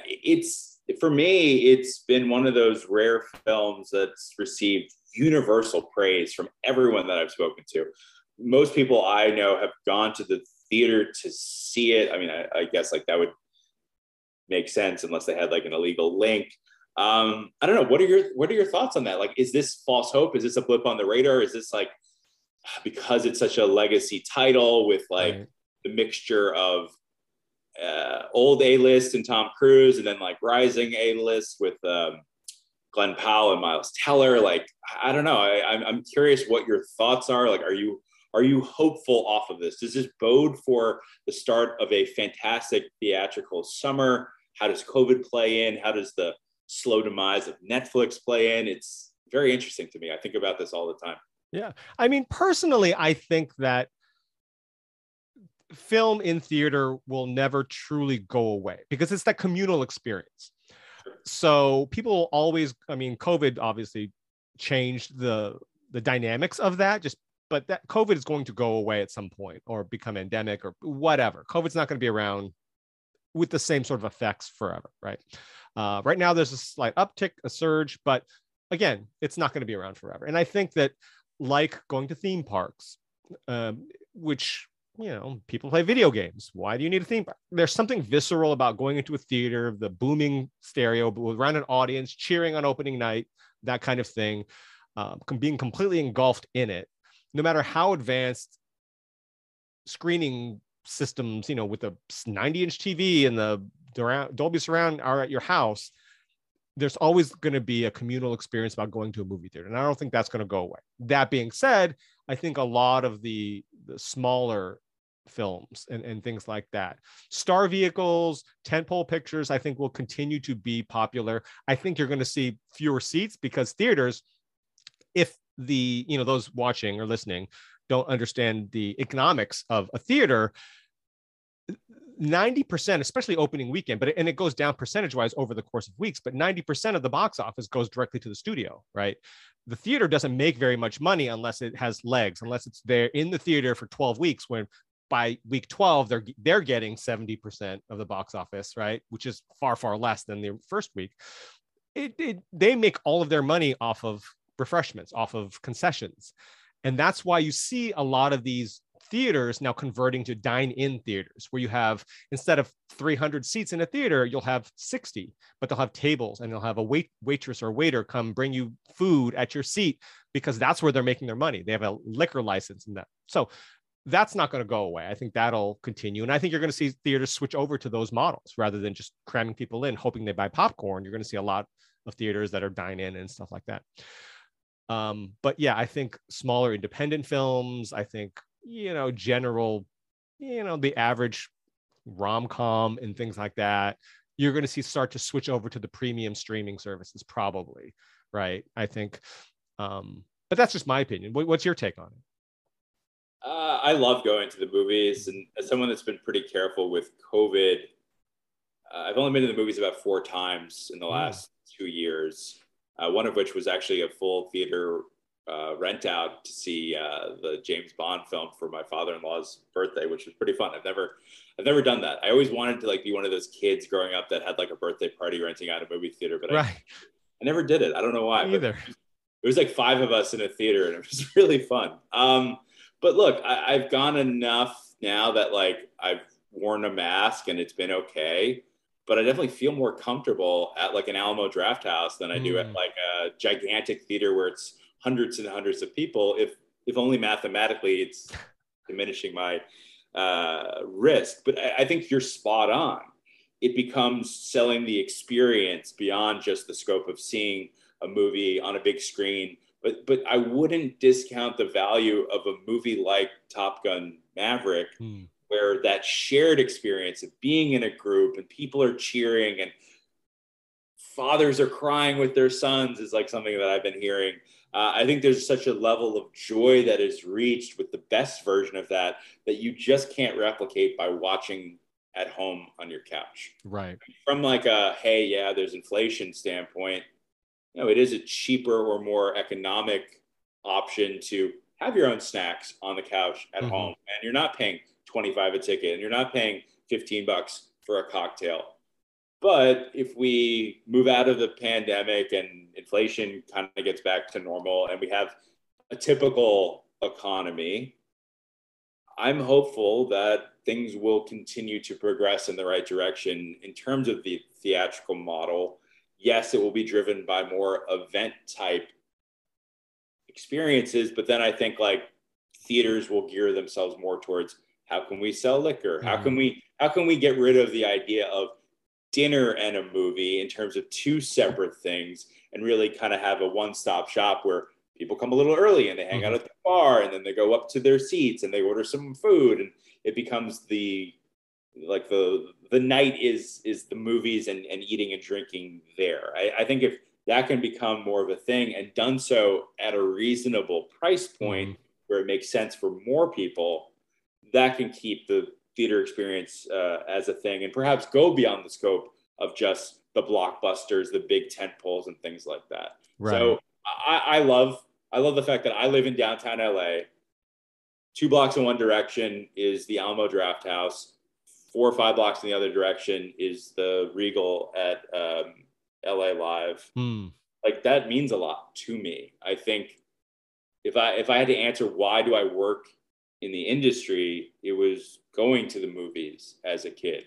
It's for me, it's been one of those rare films that's received universal praise from everyone that I've spoken to. Most people I know have gone to the theater to see it. I mean, I, I guess like that would make sense unless they had like an illegal link. Um, I don't know. What are your what are your thoughts on that? Like, is this false hope? Is this a blip on the radar? Is this like because it's such a legacy title with like right. the mixture of uh, old A list and Tom Cruise, and then like rising A list with um, Glen Powell and Miles Teller? Like, I don't know. I, I'm I'm curious what your thoughts are. Like, are you are you hopeful off of this? Does this bode for the start of a fantastic theatrical summer? How does COVID play in? How does the slow demise of Netflix play in. It's very interesting to me. I think about this all the time. Yeah. I mean, personally, I think that film in theater will never truly go away because it's that communal experience. So people always, I mean, COVID obviously changed the the dynamics of that just but that covid is going to go away at some point or become endemic or whatever. Covid's not going to be around with the same sort of effects forever right? Uh, right now there's a slight uptick a surge but again it's not going to be around forever. And i think that like going to theme parks um, which you know people play video games why do you need a theme park? There's something visceral about going into a theater the booming stereo around an audience cheering on opening night that kind of thing um, being completely engulfed in it, no matter how advanced screening systems, you know, with a 90 inch TV and the Dolby Surround are at your house, there's always going to be a communal experience about going to a movie theater. And I don't think that's going to go away. That being said, I think a lot of the, the smaller films and, and things like that. Star vehicles, tentpole pictures, I think will continue to be popular. I think you're going to see fewer seats because theaters if the you know those watching or listening don't understand the economics of a theater 90% especially opening weekend but and it goes down percentage wise over the course of weeks but 90% of the box office goes directly to the studio right? The theater doesn't make very much money unless it has legs unless it's there in the theater for 12 weeks when by week 12 they're they're getting 70% of the box office right? Which is far far less than the first week. It, it they make all of their money off of refreshments, off of concessions. And that's why you see a lot of these theaters now converting to dine in theaters where you have instead of 300 seats in a theater you'll have 60 but they'll have tables and they'll have a wait waitress or waiter come bring you food at your seat because that's where they're making their money. They have a liquor license in that. So that's not going to go away. I think that'll continue. And i think you're going to see theaters switch over to those models rather than just cramming people in hoping they buy popcorn. You're going to see a lot of theaters that are dine in and stuff like that um, but yeah, I think smaller independent films, I think, you know, general, you know, the average rom com and things like that, you're going to see start to switch over to the premium streaming services, probably. Right. I think, um, but that's just my opinion. what's your take on it? Uh, I love going to the movies, and as someone that's been pretty careful with COVID, uh, I've only been to the movies about four times in the hmm. last mm. two years uh, one of which was actually a full theater uh, rent out to see uh, the James Bond film for my father-in-law's birthday, which was pretty fun. I've never, I've never done that. I always wanted to like be one of those kids growing up that had like a birthday party renting out a movie theater, but right. I, I never did it. I don't know why. either. It was like five of us in a theater, and it was really fun. Um, but look, I, I've gone enough now that like I've worn a mask and it's been okay but I definitely feel more comfortable at like an Alamo Drafthouse than I do at mm. like a gigantic theater where it's hundreds and hundreds of people. If if only mathematically it's diminishing my uh, risk. But I, I think you're spot on. It becomes selling the experience beyond just the scope of seeing a movie on a big screen. But but I wouldn't discount the value of a movie like Top Gun Maverick. Mm where that shared experience of being in a group and people are cheering and fathers are crying with their sons is like something that I've been hearing. Uh, I think there's such a level of joy that is reached with the best version of that that you just can't replicate by watching at home on your couch. Right. From like a hey, yeah, there's inflation standpoint, you know, it is a cheaper or more economic option to have your own snacks on the couch at mm-hmm. home, and you're not paying 25 a ticket and you're not paying 15 bucks for a cocktail. But if we move out of the pandemic and inflation kind of gets back to normal and we have a typical economy, I'm hopeful that things will continue to progress in the right direction in terms of the theatrical model. Yes, it will be driven by more event type experiences, but then I think like theaters will gear themselves more towards how can we sell liquor? Mm-hmm. How can we how can we get rid of the idea of dinner and a movie in terms of two separate things and really kind of have a one-stop shop where people come a little early and they hang mm-hmm. out at the bar and then they go up to their seats and they order some food and it becomes the like the the night is is the movies and, and eating and drinking there. I, I think if that can become more of a thing and done so at a reasonable price point mm-hmm. where it makes sense for more people, that can keep the theater experience uh, as a thing and perhaps go beyond the scope of just the blockbusters, the big tent poles and things like that. Right. So I, I love I love the fact that I live in downtown LA. Two blocks in one direction is the Alamo Draft House. Four or five blocks in the other direction is the Regal at um, LA Live. Hmm. Like that means a lot to me. I think if I if I had to answer why do I work in the industry, it was going to the movies as a kid,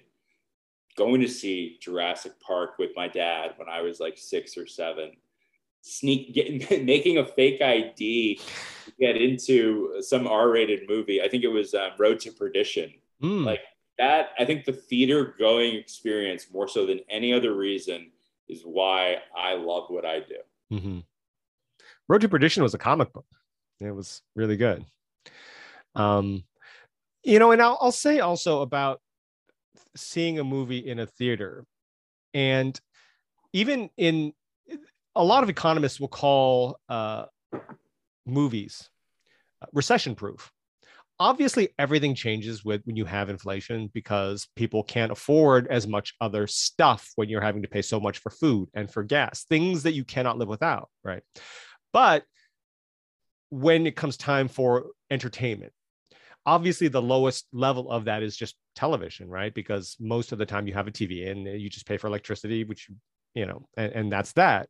going to see Jurassic Park with my dad when I was like six or seven, sneak getting making a fake ID to get into some R-rated movie. I think it was um, Road to Perdition. Mm. Like that, I think the theater going experience more so than any other reason is why I love what I do. Mm-hmm. Road to Perdition was a comic book. It was really good. Um, you know, and I'll, I'll say also about seeing a movie in a theater, and even in a lot of economists will call uh, movies uh, recession proof. Obviously, everything changes with when you have inflation because people can't afford as much other stuff when you're having to pay so much for food and for gas, things that you cannot live without, right? But when it comes time for entertainment, obviously the lowest level of that is just television right? Because most of the time you have a tv and you just pay for electricity which you know and, and that's that.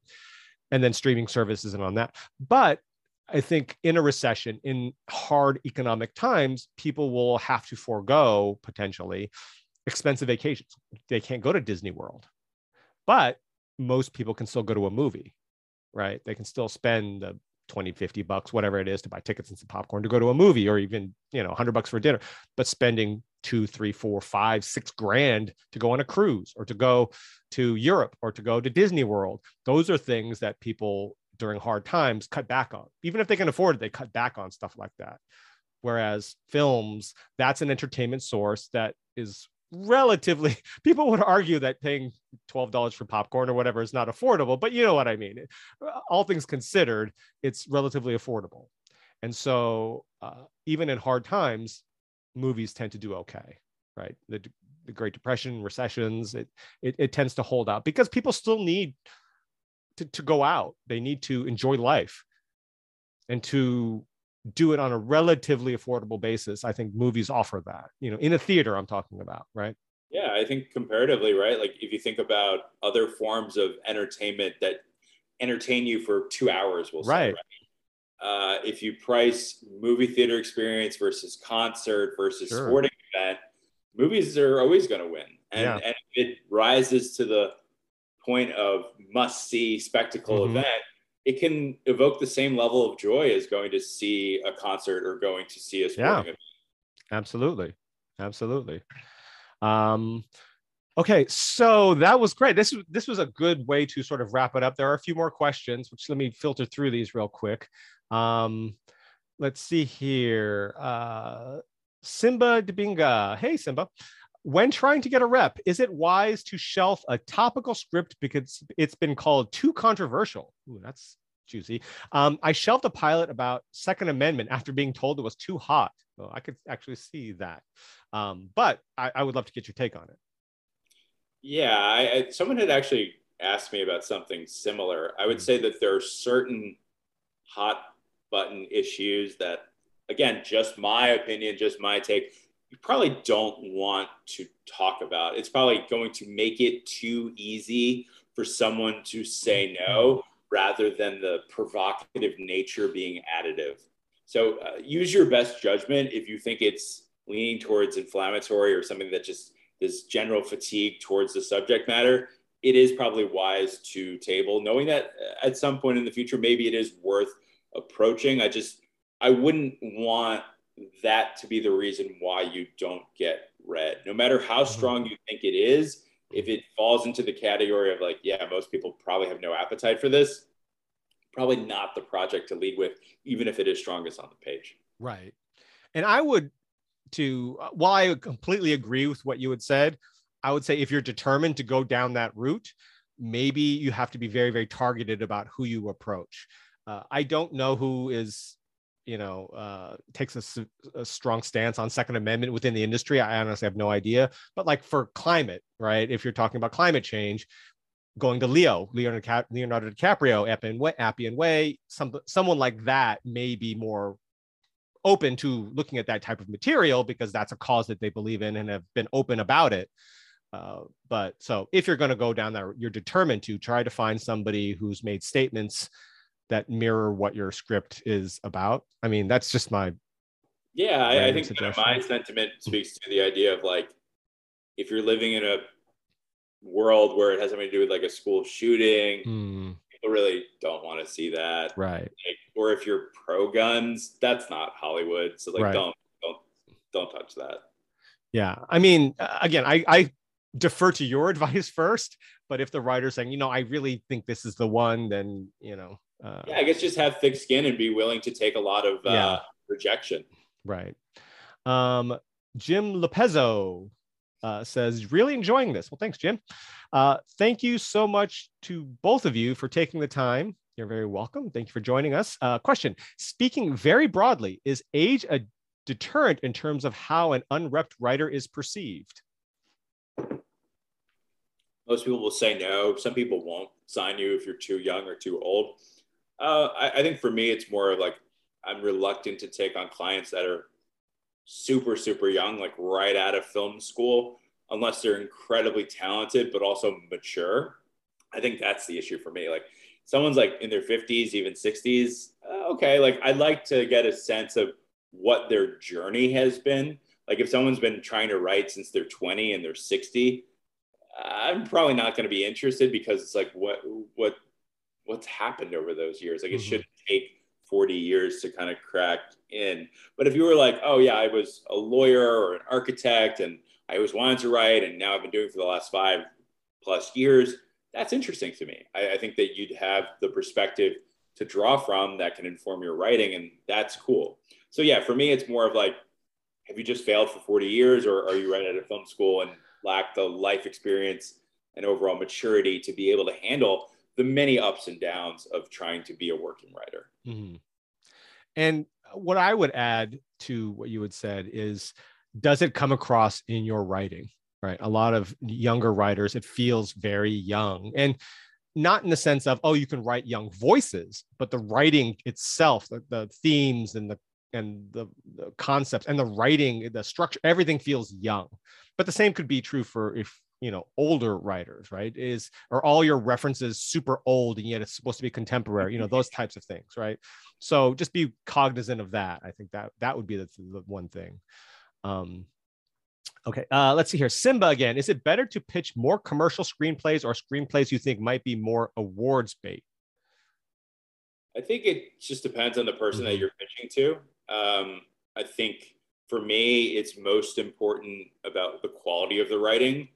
And then streaming services and on that. But i think in a recession in hard economic times people will have to forego potentially expensive vacations. They can't go to disney world. But most people can still go to a movie right? They can still spend the 20 50 bucks whatever it is to buy tickets and some popcorn to go to a movie or even you know 100 bucks for dinner but spending two three four five six grand to go on a cruise or to go to europe or to go to disney world. Those are things that people during hard times cut back on. Even if they can afford it they cut back on stuff like that. Whereas films that's an entertainment source that is relatively people would argue that paying $12 for popcorn or whatever is not affordable but you know what i mean. All things considered it's relatively affordable. And so uh, even in hard times movies tend to do okay right? The, the great depression recessions it, it, it tends to hold out because people still need to, to go out. They need to enjoy life and to do it on a relatively affordable basis, I think movies offer that, you know, in a theater, I'm talking about, right? Yeah, I think comparatively, right? Like if you think about other forms of entertainment that entertain you for two hours, we'll say, right? right? Uh, if you price movie theater experience versus concert versus sure. sporting event, movies are always going to win. And, yeah. and it rises to the point of must see spectacle mm-hmm. event, it can evoke the same level of joy as going to see a concert or going to see a sporting yeah, event. Absolutely. Absolutely. Um, okay, so that was great. This this was a good way to sort of wrap it up. There are a few more questions, which let me filter through these real quick. Um, let's see here. Uh, Simba Debinga. Hey, Simba. When trying to get a rep, is it wise to shelf a topical script because it's been called too controversial? Ooh, that's juicy. Um, I shelved a pilot about Second Amendment after being told it was too hot. Well, I could actually see that. Um, but I, I, would love to get your take on it. Yeah, I, I, someone had actually asked me about something similar. I would hmm. say that there are certain hot button issues that, again, just my opinion, just my take, you probably don't want to talk about. It's probably going to make it too easy for someone to say no rather than the provocative nature being additive. So uh, use your best judgment if you think it's leaning towards inflammatory or something that just this general fatigue towards the subject matter. It is probably wise to table, knowing that uh, at some point in the future, maybe it is worth approaching. I just, I wouldn't want that to be the reason why you don't get read. No matter how mm-hmm. strong you think it is, if it falls into the category of like, yeah, most people probably have no appetite for this, probably not the project to lead with, even if it is strongest on the page. Right. And I would, to while I completely agree with what you had said, I would say if you're determined to go down that route, maybe you have to be very very targeted about who you approach uh, i don't know who is you know uh, takes a, a, strong stance on second amendment within the industry i honestly have no idea. But like for climate right if you're talking about climate change going to leo leonardo, leonardo dicaprio appian way, appian way some, someone like that may be more open to looking at that type of material because that's a cause that they believe in and have been open about it. Uh, but so if you're going to go down there you're determined to try to find somebody who's made statements that mirror what your script is about. I mean, that's just my yeah. I, I think my sentiment speaks to the idea of like if you're living in a world where it has something to do with like a school shooting, mm. people really don't want to see that, right? Like, or if you're pro guns, that's not Hollywood, so like right. don't don't don't touch that. Yeah, I mean, again, I I defer to your advice first, but if the writer's saying, you know, I really think this is the one, then you know, uh, yeah, I guess just have thick skin and be willing to take a lot of uh, rejection. Right. Um, Jim Lopezzo uh, says, really enjoying this. Well, thanks, Jim. Uh, thank you so much to both of you for taking the time. You're very welcome. Thank you for joining us. Uh, question Speaking very broadly, is age a deterrent in terms of how an unrepped writer is perceived? Most people will say no. Some people won't sign you if you're too young or too old. Uh, I, I think for me, it's more of like I'm reluctant to take on clients that are super, super young, like right out of film school, unless they're incredibly talented, but also mature. I think that's the issue for me. Like someone's like in their 50s, even 60s. Uh, okay. Like I'd like to get a sense of what their journey has been. Like if someone's been trying to write since they're 20 and they're 60, I'm probably not going to be interested because it's like what what what's happened over those years. Like it mm-hmm. shouldn't take 40 years to kind of crack in. But if you were like, oh yeah, I was a lawyer or an architect and I always wanted to write and now I've been doing for the last five plus years, that's interesting to me. I, I think that you'd have the perspective to draw from that can inform your writing and that's cool. So yeah, for me, it's more of like, have you just failed for 40 years or are you right out of film school and lack the life experience and overall maturity to be able to handle the many ups and downs of trying to be a working writer. Mm-hmm. And what I would add to what you had said is does it come across in your writing? Right. A lot of younger writers, it feels very young. And not in the sense of, oh, you can write young voices, but the writing itself, the, the themes and the and the, the concepts and the writing, the structure, everything feels young. But the same could be true for if you know older writers right is are all your references super old and yet it's supposed to be contemporary you know those types of things right? So just be cognizant of that i think that that would be the, the one thing. Um okay uh let's see here simba again is it better to pitch more commercial screenplays or screenplays you think might be more awards bait? I think it just depends on the person mm-hmm. that you're pitching to. Um i think for me it's most important about the quality of the writing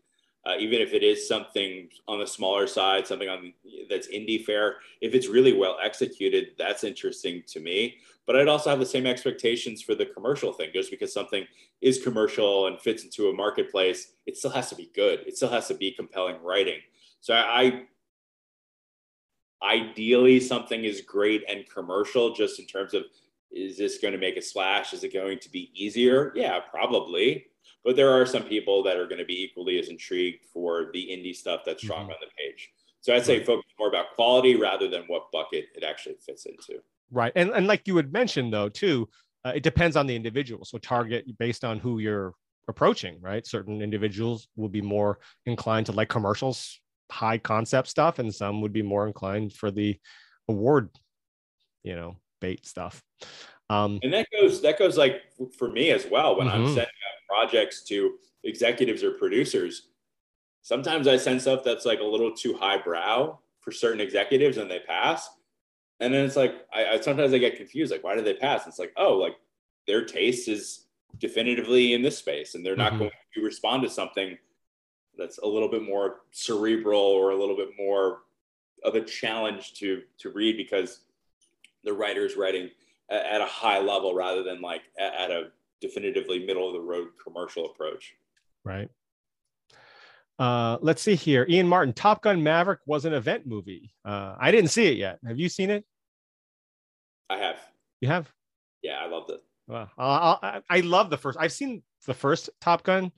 uh, even if it is something on the smaller side, something on that's indie fair, if it's really well executed, that's interesting to me. But I'd also have the same expectations for the commercial thing. Just because something is commercial and fits into a marketplace, it still has to be good. It still has to be compelling writing. So I, I ideally something is great and commercial, just in terms of is this going to make a splash? Is it going to be easier? Yeah, probably. But there are some people that are going to be equally as intrigued for the indie stuff that's strong mm-hmm. on the page. So I'd say focus more about quality rather than what bucket it actually fits into. Right. And, and like you had mentioned, though, too, uh, it depends on the individual. So target based on who you're approaching, right? Certain individuals will be more inclined to like commercials, high concept stuff, and some would be more inclined for the award, you know, bait stuff. Um, and that goes that goes like for me as well when mm-hmm. I'm setting up projects to executives or producers. Sometimes I send stuff that's like a little too highbrow for certain executives and they pass. And then it's like I, I sometimes I get confused, like why did they pass? And it's like, oh, like their taste is definitively in this space and they're not mm-hmm. going to respond to something that's a little bit more cerebral or a little bit more of a challenge to to read because the writer is writing at a high level rather than like at a definitively middle of the road commercial approach. Right. Uh, let's see here. Ian Martin, Top Gun Maverick was an event movie. Uh, I didn't see it yet. Have you seen it? I have. You have? Yeah, I loved it. Well, I, I love the first. I've seen the first Top Gun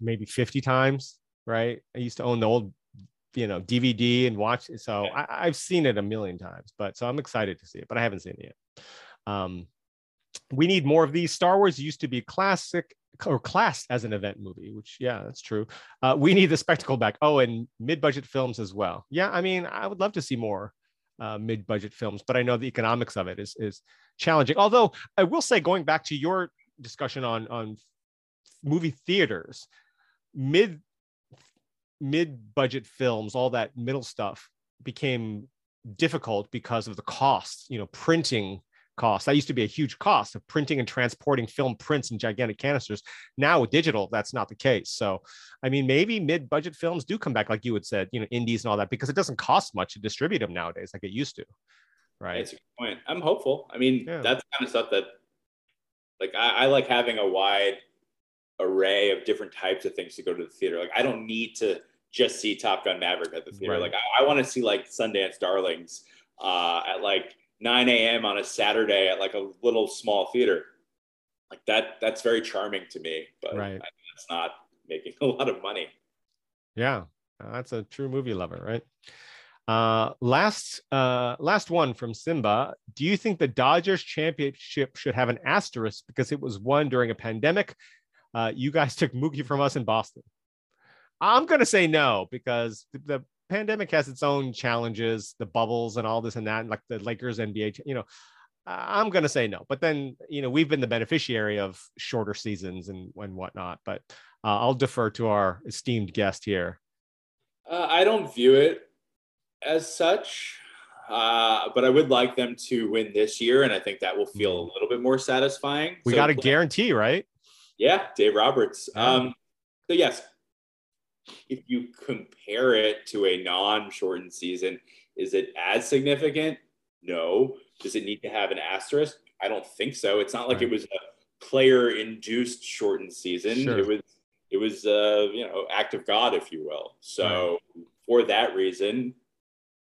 maybe 50 times, right? I used to own the old, you know, DVD and watch it. So. I, have seen it a million times, but so I'm excited to see it, but I haven't seen it yet. Um, we need more of these. Star Wars used to be classic or classed as an event movie, which yeah, that's true. Uh, we need the spectacle back. Oh, and mid-budget films as well. Yeah, I mean, I would love to see more uh, mid-budget films, but I know the economics of it is is challenging. Although I will say, going back to your discussion on on movie theaters, mid mid budget films, all that middle stuff became difficult because of the costs. You know, printing costs. That used to be a huge cost of printing and transporting film prints in gigantic canisters. Now with digital, that's not the case. So, I mean, maybe mid-budget films do come back, like you had said, you know, indies and all that, because it doesn't cost much to distribute them nowadays, like it used to. Right. That's a good point. I'm hopeful. I mean, yeah. that's kind of stuff that, like, I, I like having a wide array of different types of things to go to the theater. Like, I don't need to just see Top Gun Maverick at the theater. Right. Like, I, I want to see like Sundance Darlings uh, at like 9 a.m. on a Saturday at like a little small theater. Like that, that's very charming to me, but right. it's not making a lot of money. Yeah, that's a true movie lover, right? Uh, last, uh, last one from Simba. Do you think the Dodgers championship should have an asterisk because it was won during a pandemic? Uh, you guys took Mookie from us in Boston. I'm going to say no because the pandemic has its own challenges, the bubbles and all this and that, and like the Lakers NBA, you know, I'm going to say no. But then, you know, we've been the beneficiary of shorter seasons and, and whatnot. But uh, I'll defer to our esteemed guest here. Uh, I don't view it as such, uh, but I would like them to win this year. And I think that will feel a mm-hmm. little bit more satisfying. We so, got a guarantee, right? Yeah, Dave Roberts. Um, so, yes, if you compare it to a non-shortened season, is it as significant? No. Does it need to have an asterisk? I don't think so. It's not like right. it was a player-induced shortened season. Sure. It was it was uh, you know act of God, if you will. So right. for that reason,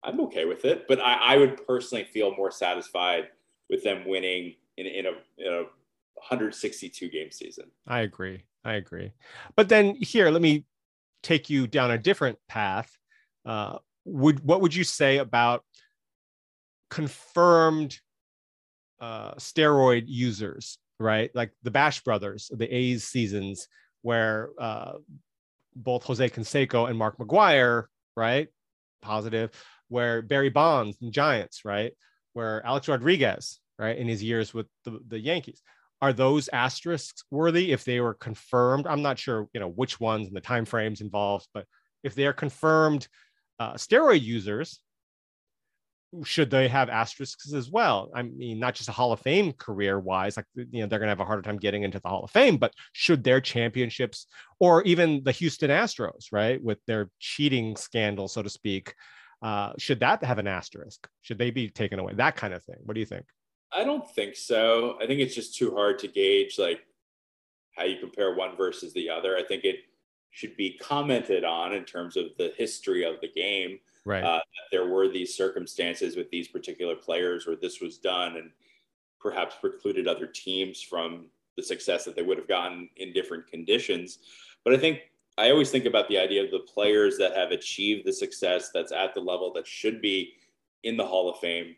I'm okay with it. But I, I, would personally feel more satisfied with them winning in, in a in a 162 game season. I agree. I agree. But then here, let me take you down a different path, uh, would what would you say about confirmed uh, steroid users, right? Like the Bash Brothers, the A's seasons, where uh, both Jose Canseco and Mark McGwire, right, positive, where Barry Bonds and Giants, right, where Alex Rodriguez, right, in his years with the, the Yankees, are those asterisks worthy if they were confirmed? I'm not sure, you know, which ones and the time frames involved, but if they are confirmed uh, steroid users, should they have asterisks as well? I mean, not just a Hall of Fame career wise, like you know, they're going to have a harder time getting into the Hall of Fame, but should their championships or even the Houston Astros, right, with their cheating scandal, so to speak, uh, should that have an asterisk? Should they be taken away? That kind of thing. What do you think? I don't think so. I think it's just too hard to gauge like how you compare one versus the other. I think it should be commented on in terms of the history of the game. Right. Uh, there were these circumstances with these particular players where this was done and perhaps precluded other teams from the success that they would have gotten in different conditions. But I think I always think about the idea of the players that have achieved the success that's at the level that should be in the Hall of Fame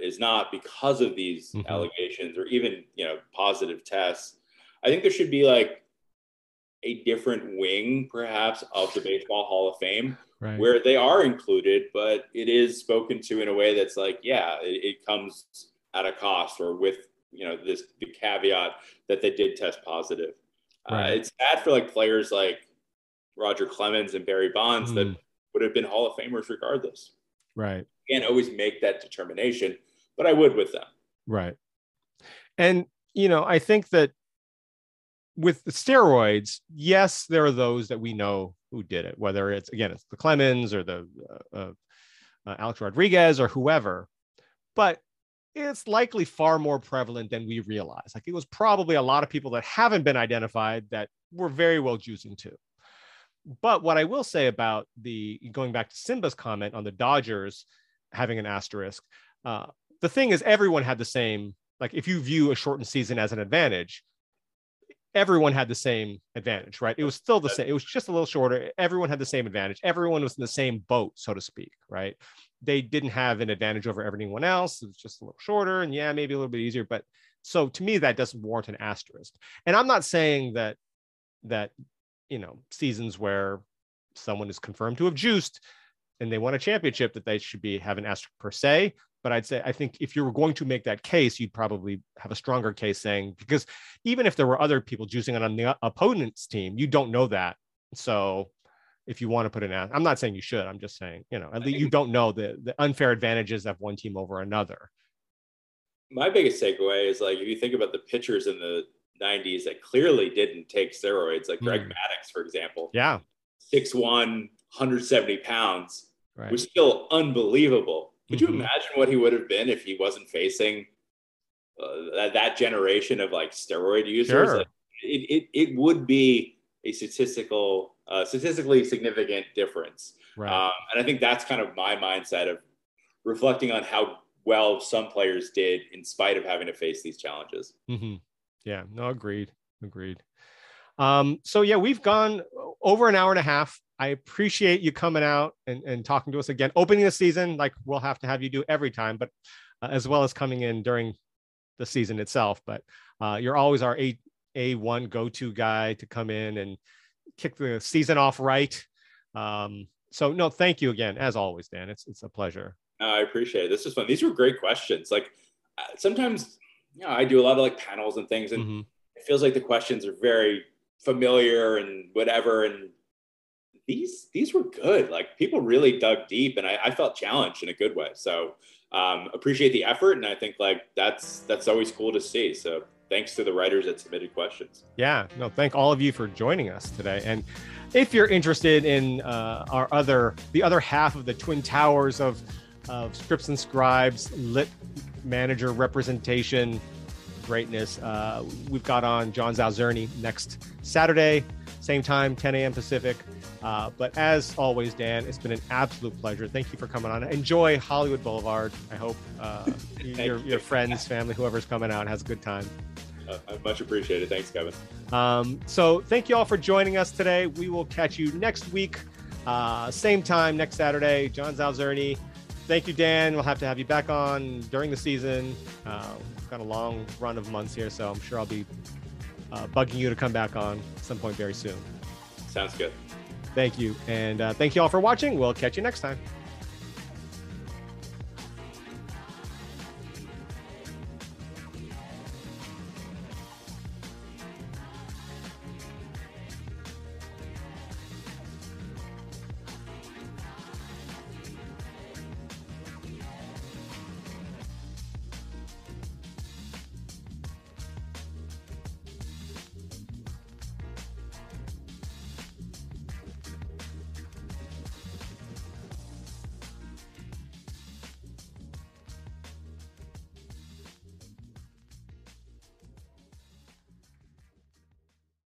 is not because of these mm-hmm. allegations or even you know positive tests i think there should be like a different wing perhaps of the baseball hall of fame right. where they are included but it is spoken to in a way that's like yeah it, it comes at a cost or with you know this the caveat that they did test positive uh, right. uh, it's sad for like players like roger clemens and barry bonds mm. that would have been hall of famers regardless right can't always make that determination, but I would with them. Right. And, you know, I think that with the steroids, yes, there are those that we know who did it, whether it's, again, it's the Clemens or the uh, uh, Alex Rodriguez or whoever. But it's likely far more prevalent than we realize. Like it was probably a lot of people that haven't been identified that were very well juicing too. but what I will say about the going back to Simba's comment on the Dodgers having an asterisk, uh, the thing is, everyone had the same. Like, if you view a shortened season as an advantage, everyone had the same advantage, right? It was still the same. It was just a little shorter. Everyone had the same advantage. Everyone was in the same boat, so to speak, right? They didn't have an advantage over everyone else. It was just a little shorter, and yeah, maybe a little bit easier. But so to me, that doesn't warrant an asterisk. And I'm not saying that that you know seasons where someone is confirmed to have juiced and they won a championship that they should be have an asterisk per se but I'd say I think if you were going to make that case, you'd probably have a stronger case saying because even if there were other people juicing on the opponent's team, you don't know that. So if you want to put an I'm not saying you should. I'm just saying you know at least you don't know the the unfair advantages of one team over another. My biggest takeaway is like if you think about the pitchers in the 90s that clearly didn't take steroids, like Greg mm. Maddux, for example. Yeah. 6'1, 170 pounds right. was still unbelievable could mm-hmm. you imagine what he would have been if he wasn't facing uh, that, that generation of like steroid users? Sure. Like, it, it, it would be a statistical, uh, statistically significant difference. Right. Um, and I think that's kind of my mindset of reflecting on how well some players did in spite of having to face these challenges. Mm-hmm. Yeah, no, agreed. Agreed. Um, so yeah, we've gone over an hour and a half. I appreciate you coming out and, and talking to us again, opening the season like we'll have to have you do every time, but uh, as well as coming in during the season itself. But uh, you're always our A A one go to guy to come in and kick the season off right. Um, so no, thank you again, as always, Dan. It's it's a pleasure. I appreciate it. This is fun. These were great questions. Like uh, sometimes, you know, I do a lot of like panels and things, and mm-hmm. it feels like the questions are very familiar and whatever, and these these were good. Like people really dug deep, and I, I felt challenged in a good way. So um, appreciate the effort, and I think like that's that's always cool to see. So thanks to the writers that submitted questions. Yeah, no, thank all of you for joining us today. And if you're interested in uh, our other the other half of the twin towers of of scripts and scribes lit manager representation greatness, uh, we've got on John Zaozirny next Saturday, same time, 10 a.m. Pacific. Uh, but as always, Dan, it's been an absolute pleasure. Thank you for coming on. Enjoy Hollywood Boulevard. I hope uh, your, your friends, family, whoever's coming out has a good time. Uh, much appreciated. Thanks, Kevin. Um, so thank you all for joining us today. We will catch you next week, uh, same time next Saturday. John Zaozirny. Thank you, Dan. We'll have to have you back on during the season. Uh, we've got a long run of months here, so I'm sure I'll be uh, bugging you to come back on some point very soon. Sounds good. Thank you. And uh, thank you all for watching. We'll catch you next time.